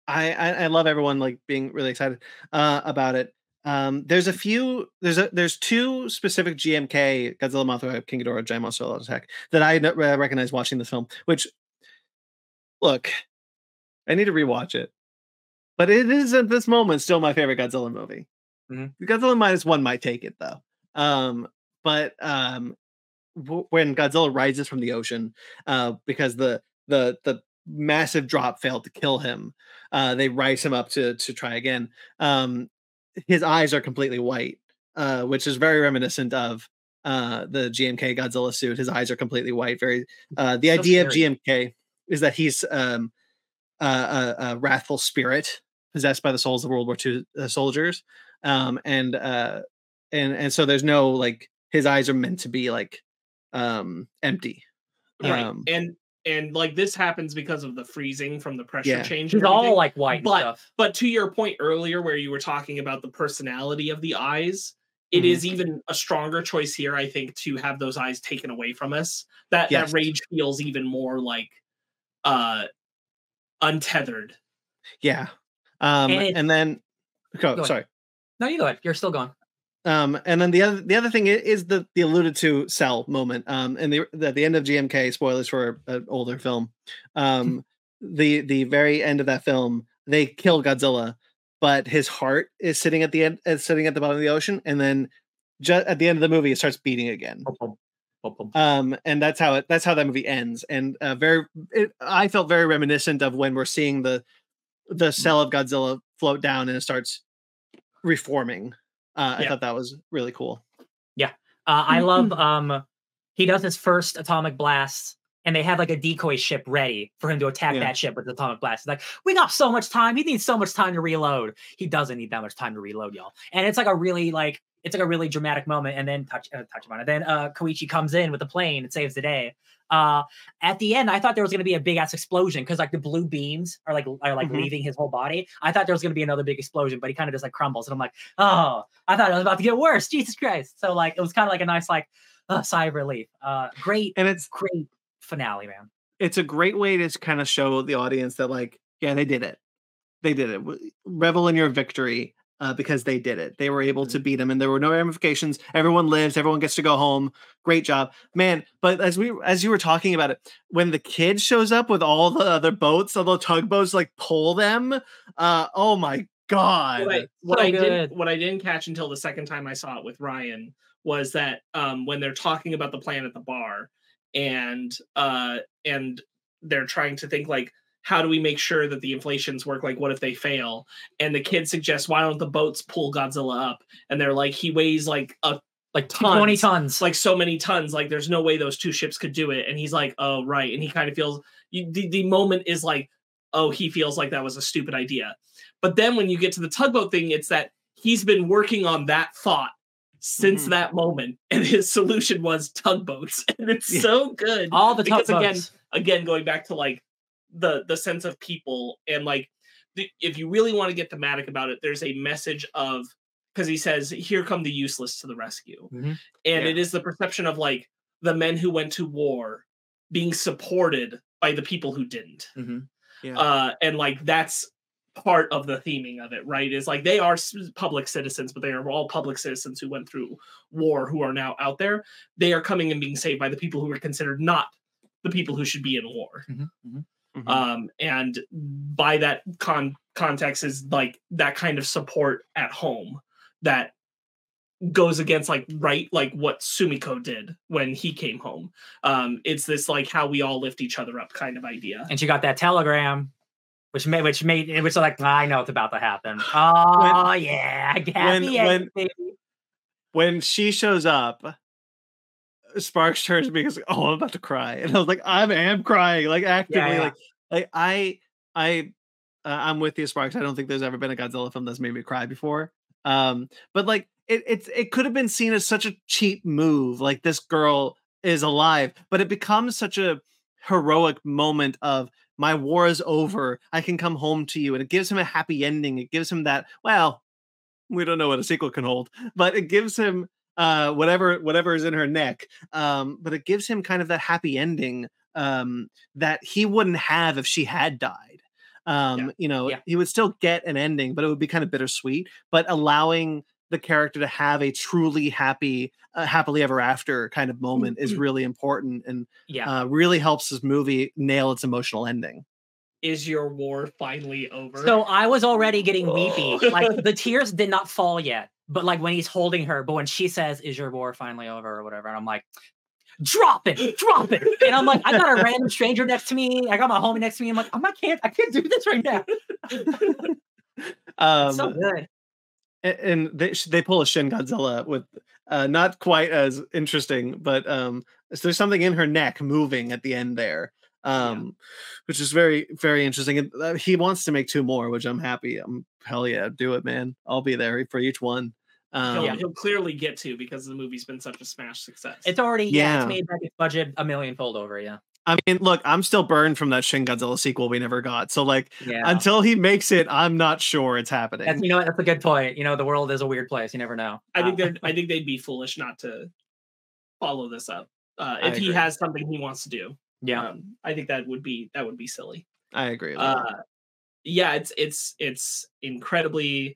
I, I I love everyone like being really excited uh, about it. Um, there's a few. There's a there's two specific GMK Godzilla Mothra King Ghidorah Giant Monster All Attack that I uh, recognize watching this film. Which, look, I need to rewatch it, but it is at this moment still my favorite Godzilla movie. Mhm. Godzilla minus one might take it though. Um, but um, w- when Godzilla rises from the ocean, uh, because the the the massive drop failed to kill him, uh, they rise him up to to try again. Um, his eyes are completely white, uh, which is very reminiscent of uh the GMK Godzilla suit. His eyes are completely white. Very uh the So idea of. GMK is that he's um uh, a, a wrathful spirit possessed by the souls of World War II uh, soldiers. Um and uh and and so there's no like his eyes are meant to be like um empty. right. Um, and and like this happens because of the freezing from the pressure Yeah. change. he's and all like white But- stuff. But to your point earlier, where you were talking about the personality of the eyes, it is Mhm. even a stronger choice here, I think, to have those eyes taken away from us. That Yes. that rage feels even more like uh untethered. Yeah. Um And and then go, Go sorry. No, you go ahead. You're still going. Um, and then the other the other thing is the the alluded to cell moment. Um, and the at the end of GMK, spoilers for an older film. Um, the the very end of that film, they kill Godzilla, but his heart is sitting at the end, is sitting at the bottom of the ocean, and then just at the end of the movie, it starts beating again. Um, and that's how it that's how that movie ends. And uh, very, it, I felt very reminiscent of when we're seeing the the cell of Godzilla float down and it starts reforming. Uh, I thought that was really cool. Yeah, uh, I love um he does his first atomic blast and they have like a decoy ship ready for him to attack Yeah. that ship with the atomic blast. It's like, we got so much time. He needs so much time to reload. He doesn't need that much time to reload, y'all. And it's like a really like it's like a really dramatic moment. And then touch uh, it. Then uh Koichi comes in with the plane and saves the day. Uh at the end, I thought there was gonna be a big ass explosion because like the blue beams are like are like Mhm. leaving his whole body. I thought there was gonna be another big explosion, but he kind of just like crumbles. And I'm like, oh, I thought it was about to get worse. Jesus Christ. So like it was kind of like a nice like uh, sigh of relief. Uh great, And it's great finale, man. it's a great way to kind of show the audience that like, yeah, they did it. They did it. Revel in your victory. Uh, because they did it, they were able to beat him, and there were no ramifications. Everyone lives. Everyone gets to go home. Great job, man! But as we, as you were talking about it, when the kid shows up with all the other boats, all the tugboats, like pull them. Uh, oh my god! What I, what So I didn't what I didn't catch until the second time I saw it with Ryan was that um, when they're talking about the plan at the bar and uh, and they're trying to think like how do we make sure that the inflations work? Like what if they fail? And the kid suggests why don't the boats pull Godzilla up? And they're like he weighs like a Like 20 Tons. tons. like so many tons. Like there's no way those two ships could do it. And he's like oh right. And he kind of feels you, the, the moment is like oh he feels like that was a stupid idea. But then when you get to the tugboat thing it's that he's been working on that thought since Mhm. that moment. And his solution was tugboats. And it's Yeah. so good all the because again- again going back to like the the sense of people and like the, if you really want to get thematic about it there's a message of because he says here come the useless to the rescue Mhm. and Yeah. it is the perception of like the men who went to war being supported by the people who didn't Mhm. Yeah. uh and like that's part of the theming of it right is like they are public citizens but they are all public citizens who went through war who are now out there they are coming and being saved by the people who are considered not the people who should be in war Mhm, mhm. Mhm. um and by that con context is like that kind of support at home that goes against like right like what sumiko did when he came home um it's this like how we all lift each other up kind of idea And she got that telegram, which made which made it was like I know it's about to happen. Oh yeah, happy when- end, when- when she shows up Sparkz turns to me because oh I'm about to cry. And I was like I am crying like actively yeah. like like I I uh, I'm with you Sparkz. I don't think there's ever been a Godzilla film that's made me cry before. Um but like it it's it could have been seen as such a cheap move like this girl is alive but it becomes such a heroic moment of my war is over. I can come home to you. And it gives him a happy ending. It gives him that well we don't know what a sequel can hold but it gives him uh whatever whatever is in her neck um but it gives him kind of that happy ending um that he wouldn't have if she had died um Yeah. you know Yeah. he would still get an ending but it would be kind of bittersweet but allowing the character to have a truly happy uh, happily ever after kind of moment is really important and Yeah. uh, really helps this movie nail its emotional ending Is your war finally over? So I was already getting weepy. Like the tears did not fall yet, but like when he's holding her, but when she says, "Is your war finally over?" or whatever, and I'm like, "Drop it, drop it!" And I'm like, I got a random stranger next to me. I got my homie next to me. I'm like, I'm I can't, I can't do this right now. um so good. and they they pull a Shin Godzilla with uh, not quite as interesting, but um, so there's something in her neck moving at the end there, um, which is very very interesting. And uh, he wants to make two more, which I'm happy. I'm hell yeah, do it, man. I'll be there for each one. Um, he'll, he'll clearly get to because the movie's been such a smash success. It's already yeah, Yeah. it's made back its budget a million fold over. Yeah, I mean, look, I'm still burned from that Shin Godzilla sequel we never got. So like, yeah. until he makes it, I'm not sure it's happening. That's, you know what? That's a good point. You know, the world is a weird place. You never know. I think Uh, they're I think they'd be foolish not to follow this up. Uh, if he has something he wants to do, yeah. um, I think that would be that would be silly. I agree. Uh, yeah, it's it's it's incredibly.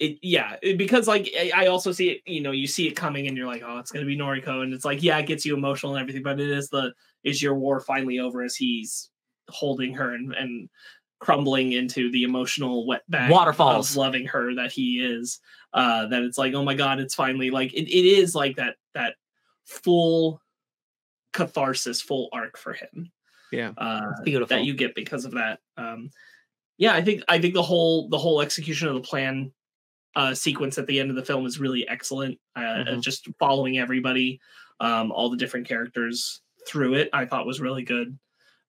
It yeah, it- because like I also see it. You know, you see it coming, and you're like, oh, it's gonna be Noriko, and it's like, yeah, it gets you emotional and everything, but it is the is your war finally over as he's holding her and and crumbling into the emotional wet bag Waterfalls. of loving her that he is uh that it's like oh my god it's finally like it, it is like that that full catharsis full arc for him Yeah. uh beautiful. that you get because of that um yeah i think i think the whole the whole execution of the plan uh sequence at the end of the film is really excellent uh Mhm. just following everybody um all the different characters through it i thought was really good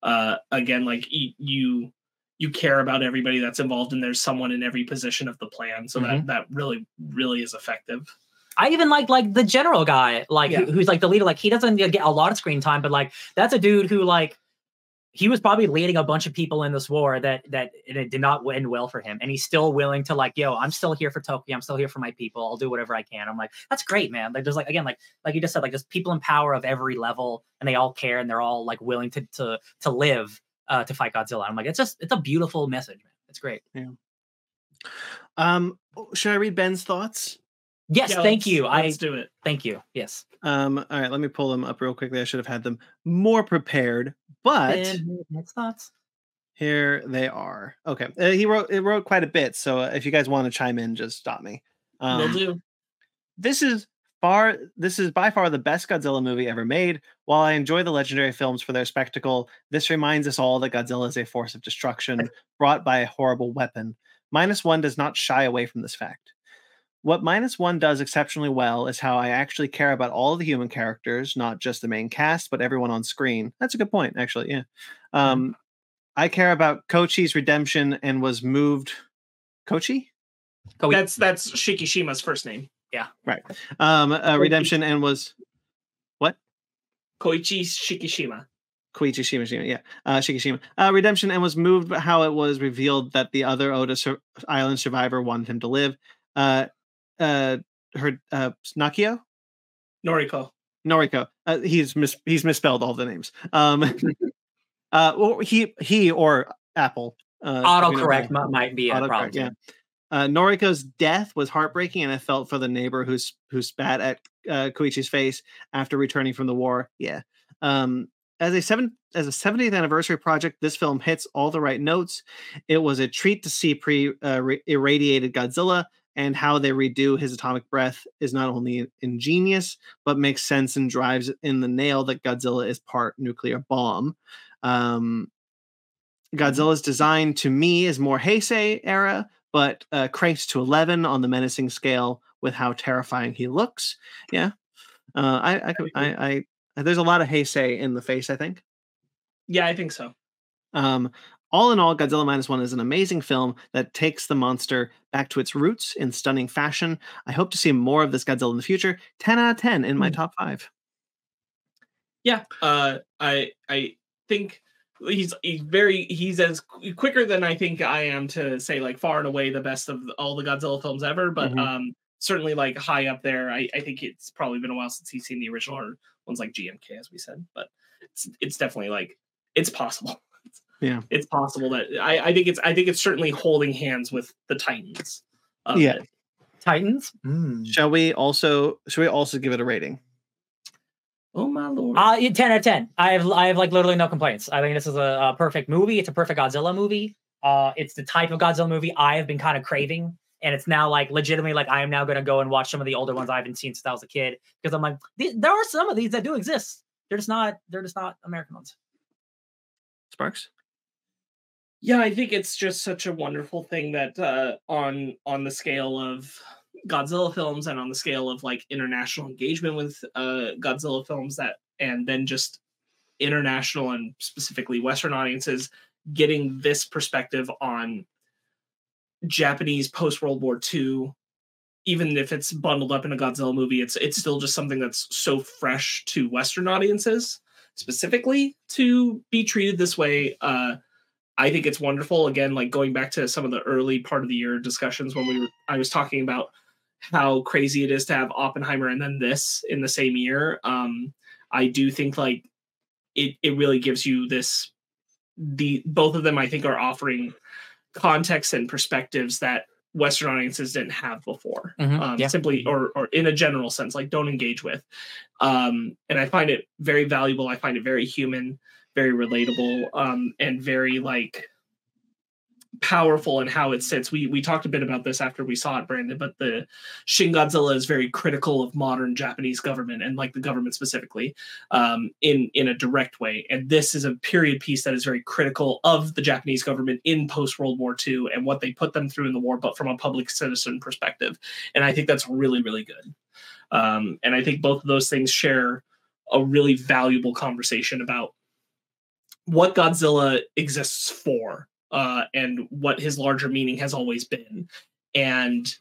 uh again like you you care about everybody that's involved and there's someone in every position of the plan so that that really really is effective I even like like the general guy, like who- who's like the leader. Like he doesn't get a lot of screen time, but like that's a dude who like he was probably leading a bunch of people in this war that that it did not end well for him, and he's still willing to like, yo, I'm still here for Tokyo. I'm still here for my people. I'll do whatever I can. I'm like, that's great, man. Like there's like again, like like you just said, like there's people in power of every level, and they all care, and they're all like willing to to to live uh, to fight Godzilla. I'm like, it's just it's a beautiful message, man. It's great. Yeah. Um, should I read Ben's thoughts? Yes, Yeah, thank let's- you. I let's do it thank you. Yes. Um, all right, let me pull them up real quickly. I should have had them more prepared, but Ben, his thoughts. here they are. Okay, uh, he wrote it wrote quite a bit, so uh, if you guys want to chime in, just stop me. will Um, do this is far this is by far the best Godzilla movie ever made. While I enjoy the legendary films for their spectacle, this reminds us all that Godzilla is a force of destruction brought by a horrible weapon. Minus one does not shy away from this fact. What minus one does exceptionally well is how I actually care about all the human characters, not just the main cast, but everyone on screen. That's a good point, actually. Yeah. Um, I care about Kochi's redemption and was moved. Kochi? Go that's that's shikishima's first name Yeah. Right. Um, uh, redemption and was what? koichi shikishima Koichi Shimashima, yeah, uh, Shikishima. Uh, redemption and was moved by how it was revealed that the other Oda sur- Island survivor wanted him to live. Uh, uh, her uh, Nakio, noriko Noriko. Uh, he's mis- he's misspelled all the names. Um, uh, or he he or Apple. Uh, know autocorrect why. mi- might be a problem. yeah. Uh, Noriko's death was heartbreaking, and I felt for the neighbor who's who spat at uh, Koichi's face after returning from the war. Yeah. Um, as a seven as a 70th anniversary project, this film hits all the right notes. It was a treat to see pre uh, irradiated Godzilla, and how they redo his atomic breath is not only ingenious but makes sense and drives in the nail that Godzilla is part nuclear bomb. Um, Godzilla's design to me is more Heisei era, but uh, cranked to 11 on the menacing scale with how terrifying he looks. Yeah. Uh, I, I, I, I, There's a lot of Heisei in the face, I think. Yeah, I think so. Um, all in all, Godzilla Minus One is an amazing film that takes the monster back to its roots in stunning fashion. I hope to see more of this Godzilla in the future. 10 out of 10 in my Mm. top five. Yeah, uh, I I think he's he's very he's as quicker than I think I am to say like far and away the best of all the Godzilla films ever, but Mhm. um certainly like high up there. I I think it's probably been a while since he's seen the original or ones like GMK as we said, but it's it's definitely like it's possible. Yeah. it's possible that I I think it's I think it's certainly holding hands with the Titans. Yeah. it. Titans. Mm. Shall we also should we also give it a rating? Oh my lord. Uh, ten out of ten. I have I have like literally no complaints. I think this is a, a perfect movie. It's a perfect Godzilla movie. Uh, it's the type of Godzilla movie I have been kind of craving, and it's now like legitimately like I am now going to go and watch some of the older ones I haven't seen since I was a kid because I'm like there are some of these that do exist. They're just not they're just not American ones. Sparkz? Yeah i think it's just such a wonderful thing that uh on on the scale of godzilla films and on the scale of like international engagement with uh godzilla films that and then just international and specifically western audiences getting this perspective on japanese post world war ii even if it's bundled up in a godzilla movie it's it's still just something that's so fresh to western audiences specifically to be treated this way uh I think it's wonderful. Again, like going back to some of the early part of the year discussions when we were, I was talking about how crazy it is to have Oppenheimer and then this in the same year. Um, I do think like it, it really gives you this, the, both of them I think are offering context and perspectives that Western audiences didn't have before. Mhm, Um, yeah. Simply, or, or in a general sense, like don't engage with. Um, and I find it very valuable. I find it very human very relatable um and very like powerful in how it sits. We we talked a bit about this after we saw it brandon but the shin godzilla is very critical of modern japanese government and like the government specifically um in in a direct way. And this is a period piece that is very critical of the japanese government in post world war ii and what they put them through in the war but from a public citizen perspective. And i think that's really really good. Um and i think both of those things share a really valuable conversation about what Godzilla exists for uh, and what his larger meaning has always been. And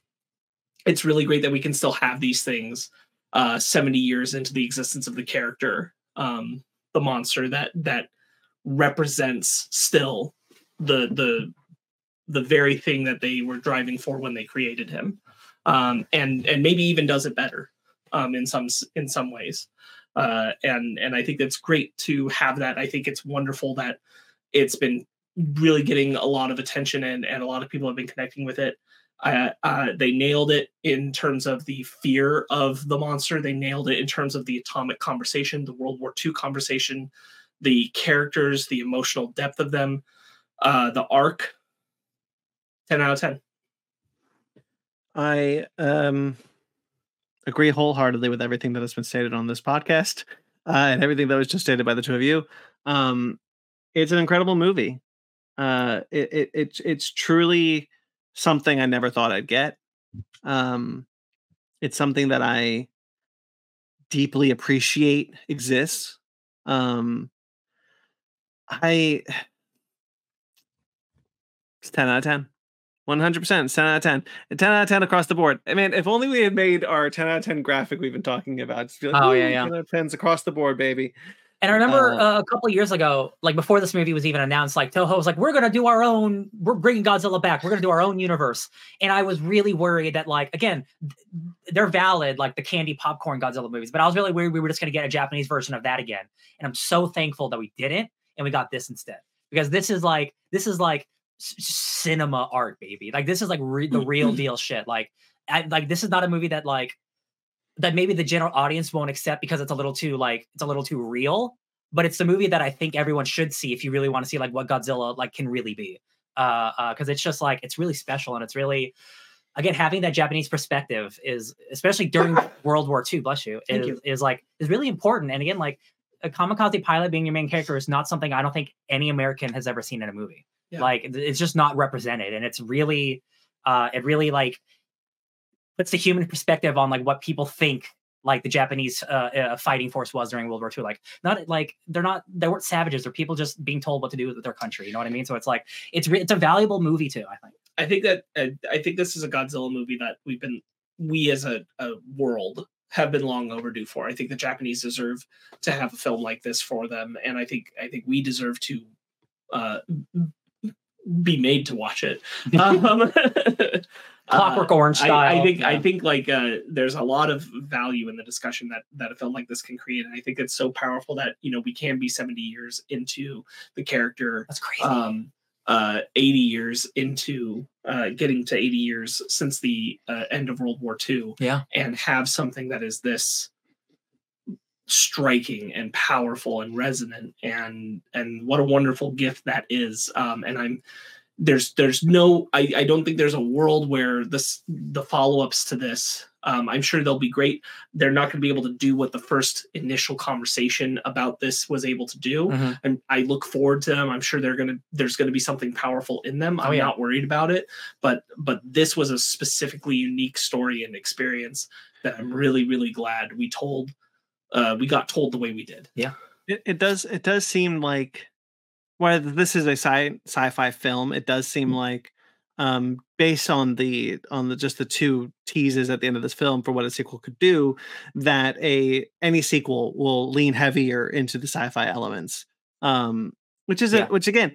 it's really great that we can still have these things uh, 70 years into the existence of the character, um, the monster that that represents still the the the very thing that they were driving for when they created him, um, and and maybe even does it better um, in some in some ways uh, and and I think that's great to have that. I think it's wonderful that it's been really getting a lot of attention and and a lot of people have been connecting with it. Uh, uh, they nailed it in terms of the fear of the monster. They nailed it in terms of the atomic conversation, the World War II conversation, the characters, the emotional depth of them, uh, the arc. Ten out of ten. I um agree wholeheartedly with everything that has been stated on this podcast uh, and everything that was just stated by the two of you. Um, it's an incredible movie. Uh, it, it it's it's truly something I never thought I'd get. Um, it's something that I deeply appreciate exists. Um, I it's ten out of ten. One hundred percent, ten out of ten. 10 out of 10 across the board. I mean, if only we had made our 10 out of 10 graphic we've been talking about. Just be like, Oh, yeah, yeah. 10 out of 10s across the board, baby. And I remember Uh, uh, a couple years ago, like before this movie was even announced, like Toho was like, "We're gonna do our own. We're bringing Godzilla back. We're gonna do our own universe." And I was really worried that, like, again, they're valid, like the candy popcorn Godzilla movies, but I was really worried we were just gonna get a Japanese version of that again. And I'm so thankful that we didn't, and we got this instead because this is like this is like c- cinema art, baby. Like this is like re- the real deal shit. Like, I, like this is not a movie that like that maybe the general audience won't accept because it's a little too like it's a little too real but it's the movie that i think everyone should see if you really want to see like what godzilla like can really be uh uh because it's just like it's really special and it's really again having that japanese perspective is especially during world war ii bless you is, you. is like is really important and again like a kamikaze pilot being your main character is not something i don't think any american has ever seen in a movie Yeah. like it's just not represented and it's really uh it really like puts the human perspective on like what people think like the Japanese uh, uh, fighting force was during World War II. Like not like they're not they weren't savages. They're people just being told what to do with their country. You know what I mean? So it's like it's re- it's a valuable movie too. I think. I think that uh, I think this is a Godzilla movie that we've been we as a, a world have been long overdue for. I think the Japanese deserve to have a film like this for them, and I think I think we deserve to uh, be made to watch it. Um, Clockwork uh, Orange I- style. I, think I think like uh, there's a lot of value in the discussion that that a film like this can create, and I think it's so powerful that you know we can be 70 years into the character that's crazy. um uh 80 years into uh getting to 80 years since the uh, end of world war ii Yeah. and have something that is this striking and powerful and resonant and and what a wonderful gift that is um and i'm there's there's no i i don't think there's a world where this the follow-ups to this um i'm sure they'll be great they're not going to be able to do what the first initial conversation about this was able to do Mhm. and I look forward to them. I'm sure they're gonna there's gonna be something powerful in them. I'm Oh, yeah. not worried about it, but but this was a specifically unique story and experience that I'm really really glad we told. Uh, we got told the way we did. Yeah, it, it does it does seem like while this is a sci sci-fi film, it does seem like um based on the on the just the two teases at the end of this film for what a sequel could do, that a any sequel will lean heavier into the sci-fi elements. Um which is Yeah. a, which again,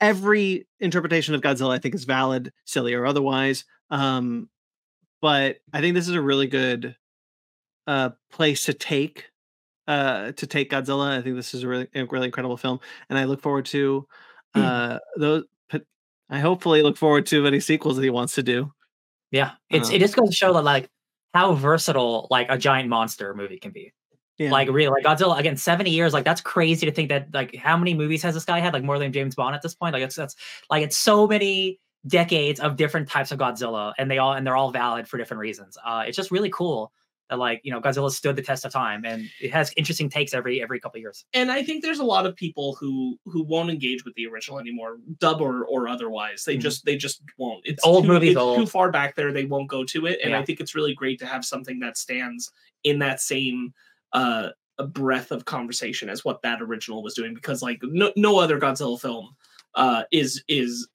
every interpretation of Godzilla I think is valid, silly or otherwise. Um but I think this is a really good uh place to take uh to take Godzilla. I think this is a really a really incredible film, and I look forward to uh those. But I hopefully look forward to any sequels that he wants to do. yeah. It's um, it just goes to show that like how versatile like a giant monster movie can be. Yeah. Like really, like Godzilla again, seventy years. Like that's crazy to think that. Like how many movies has this guy had? Like more than James Bond at this point. Like it's that's like it's so many decades of different types of Godzilla, and they all and they're all valid for different reasons. Uh, it's just really cool like you know Godzilla stood the test of time, and it has interesting takes every every couple years. And I think there's a lot of people who who won't engage with the original anymore, dub or, or otherwise. They Mhm. just they just won't. It's Old too, movies, it's too far back there. They won't go to it. And I think it's really great to have something that stands in that same uh a breadth of conversation as what that original was doing because like no, no other Godzilla film uh is is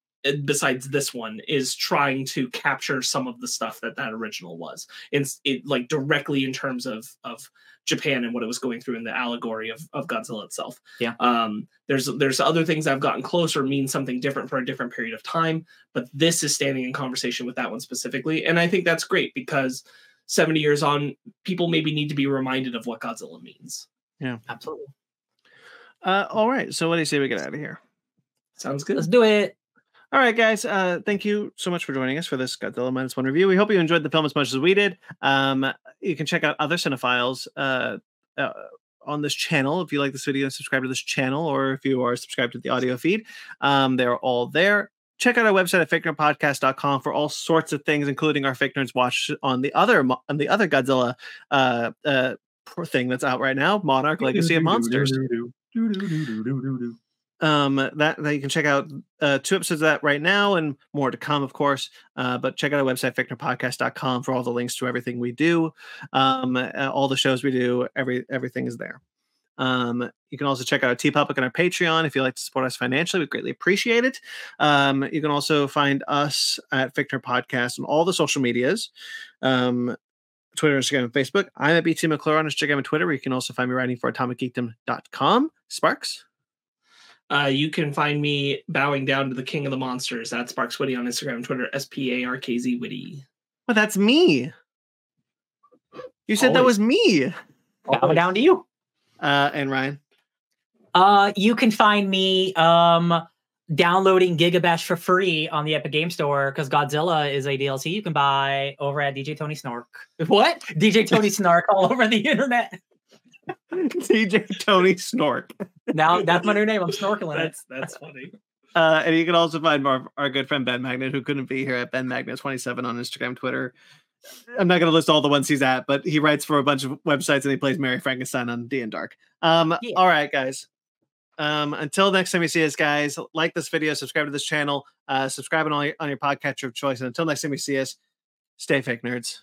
besides this one is trying to capture some of the stuff that that original was it's it like directly in terms of of Japan and what it was going through in the allegory of, of Godzilla itself. Yeah. Um there's there's other things that have gotten closer mean something different for a different period of time, but this is standing in conversation with that one specifically. And I think that's great because 70 years on, people maybe need to be reminded of what Godzilla means. Yeah, absolutely. Uh, all right. So what do you say we get out of here? Sounds good. Let's do it. All right, guys. Uh, thank you so much for joining us for this Godzilla minus one review. We hope you enjoyed the film as much as we did. Um, you can check out other Cine-Files uh, uh, on this channel if you like this video. Subscribe to this channel, or if you are subscribed to the audio feed, um, they're all there. Check out our website at fakenerdpodcast.com for all sorts of things, including our Fake Nerds watch on the other on the other Godzilla uh, uh, thing that's out right now, Monarch Legacy of Monsters um that, that you can check out uh two episodes of that right now and more to come of course uh but check out our website fakenerdpodcast.com for all the links to everything we do um uh, all the shows we do every everything is there um you can also check out our Teepublic and our Patreon if you'd like to support us financially. We greatly appreciate it. Um, you can also find us at Fake Nerd Podcast on all the social medias. Um, Twitter, Instagram, and Facebook. I'm at BT McClure on Instagram and Twitter. Where you can also find me writing for atomicgeekdom.com. Sparkz. Uh, you can find me bowing down to the king of the monsters. at Sparkz Witty on Instagram and Twitter, S P A R K Z Witty. Well, that's me. You said that was me. Coming down to you. Uh, and Ryan. Uh, you can find me um downloading Gigabash for free on the Epic Game Store because Godzilla is a DLC you can buy over at DJ Tony Snark. What? DJ Tony Snark all over the internet. DJ Tony Snork. Now that's my new name. I'm snorkeling it. That's that's funny. Uh, and you can also find our, our good friend Ben Magnet, who couldn't be here at Ben Magnet27 on Instagram, Twitter. I'm not going to list all the ones he's at, but he writes for a bunch of websites and he plays Mary Frankenstein on D and Dark. Um, Yeah. All right, guys. Um, until next time you see us, guys, like this video, subscribe to this channel, uh, subscribe on, all your, on your podcatcher of choice. And until next time you see us, stay fake nerds.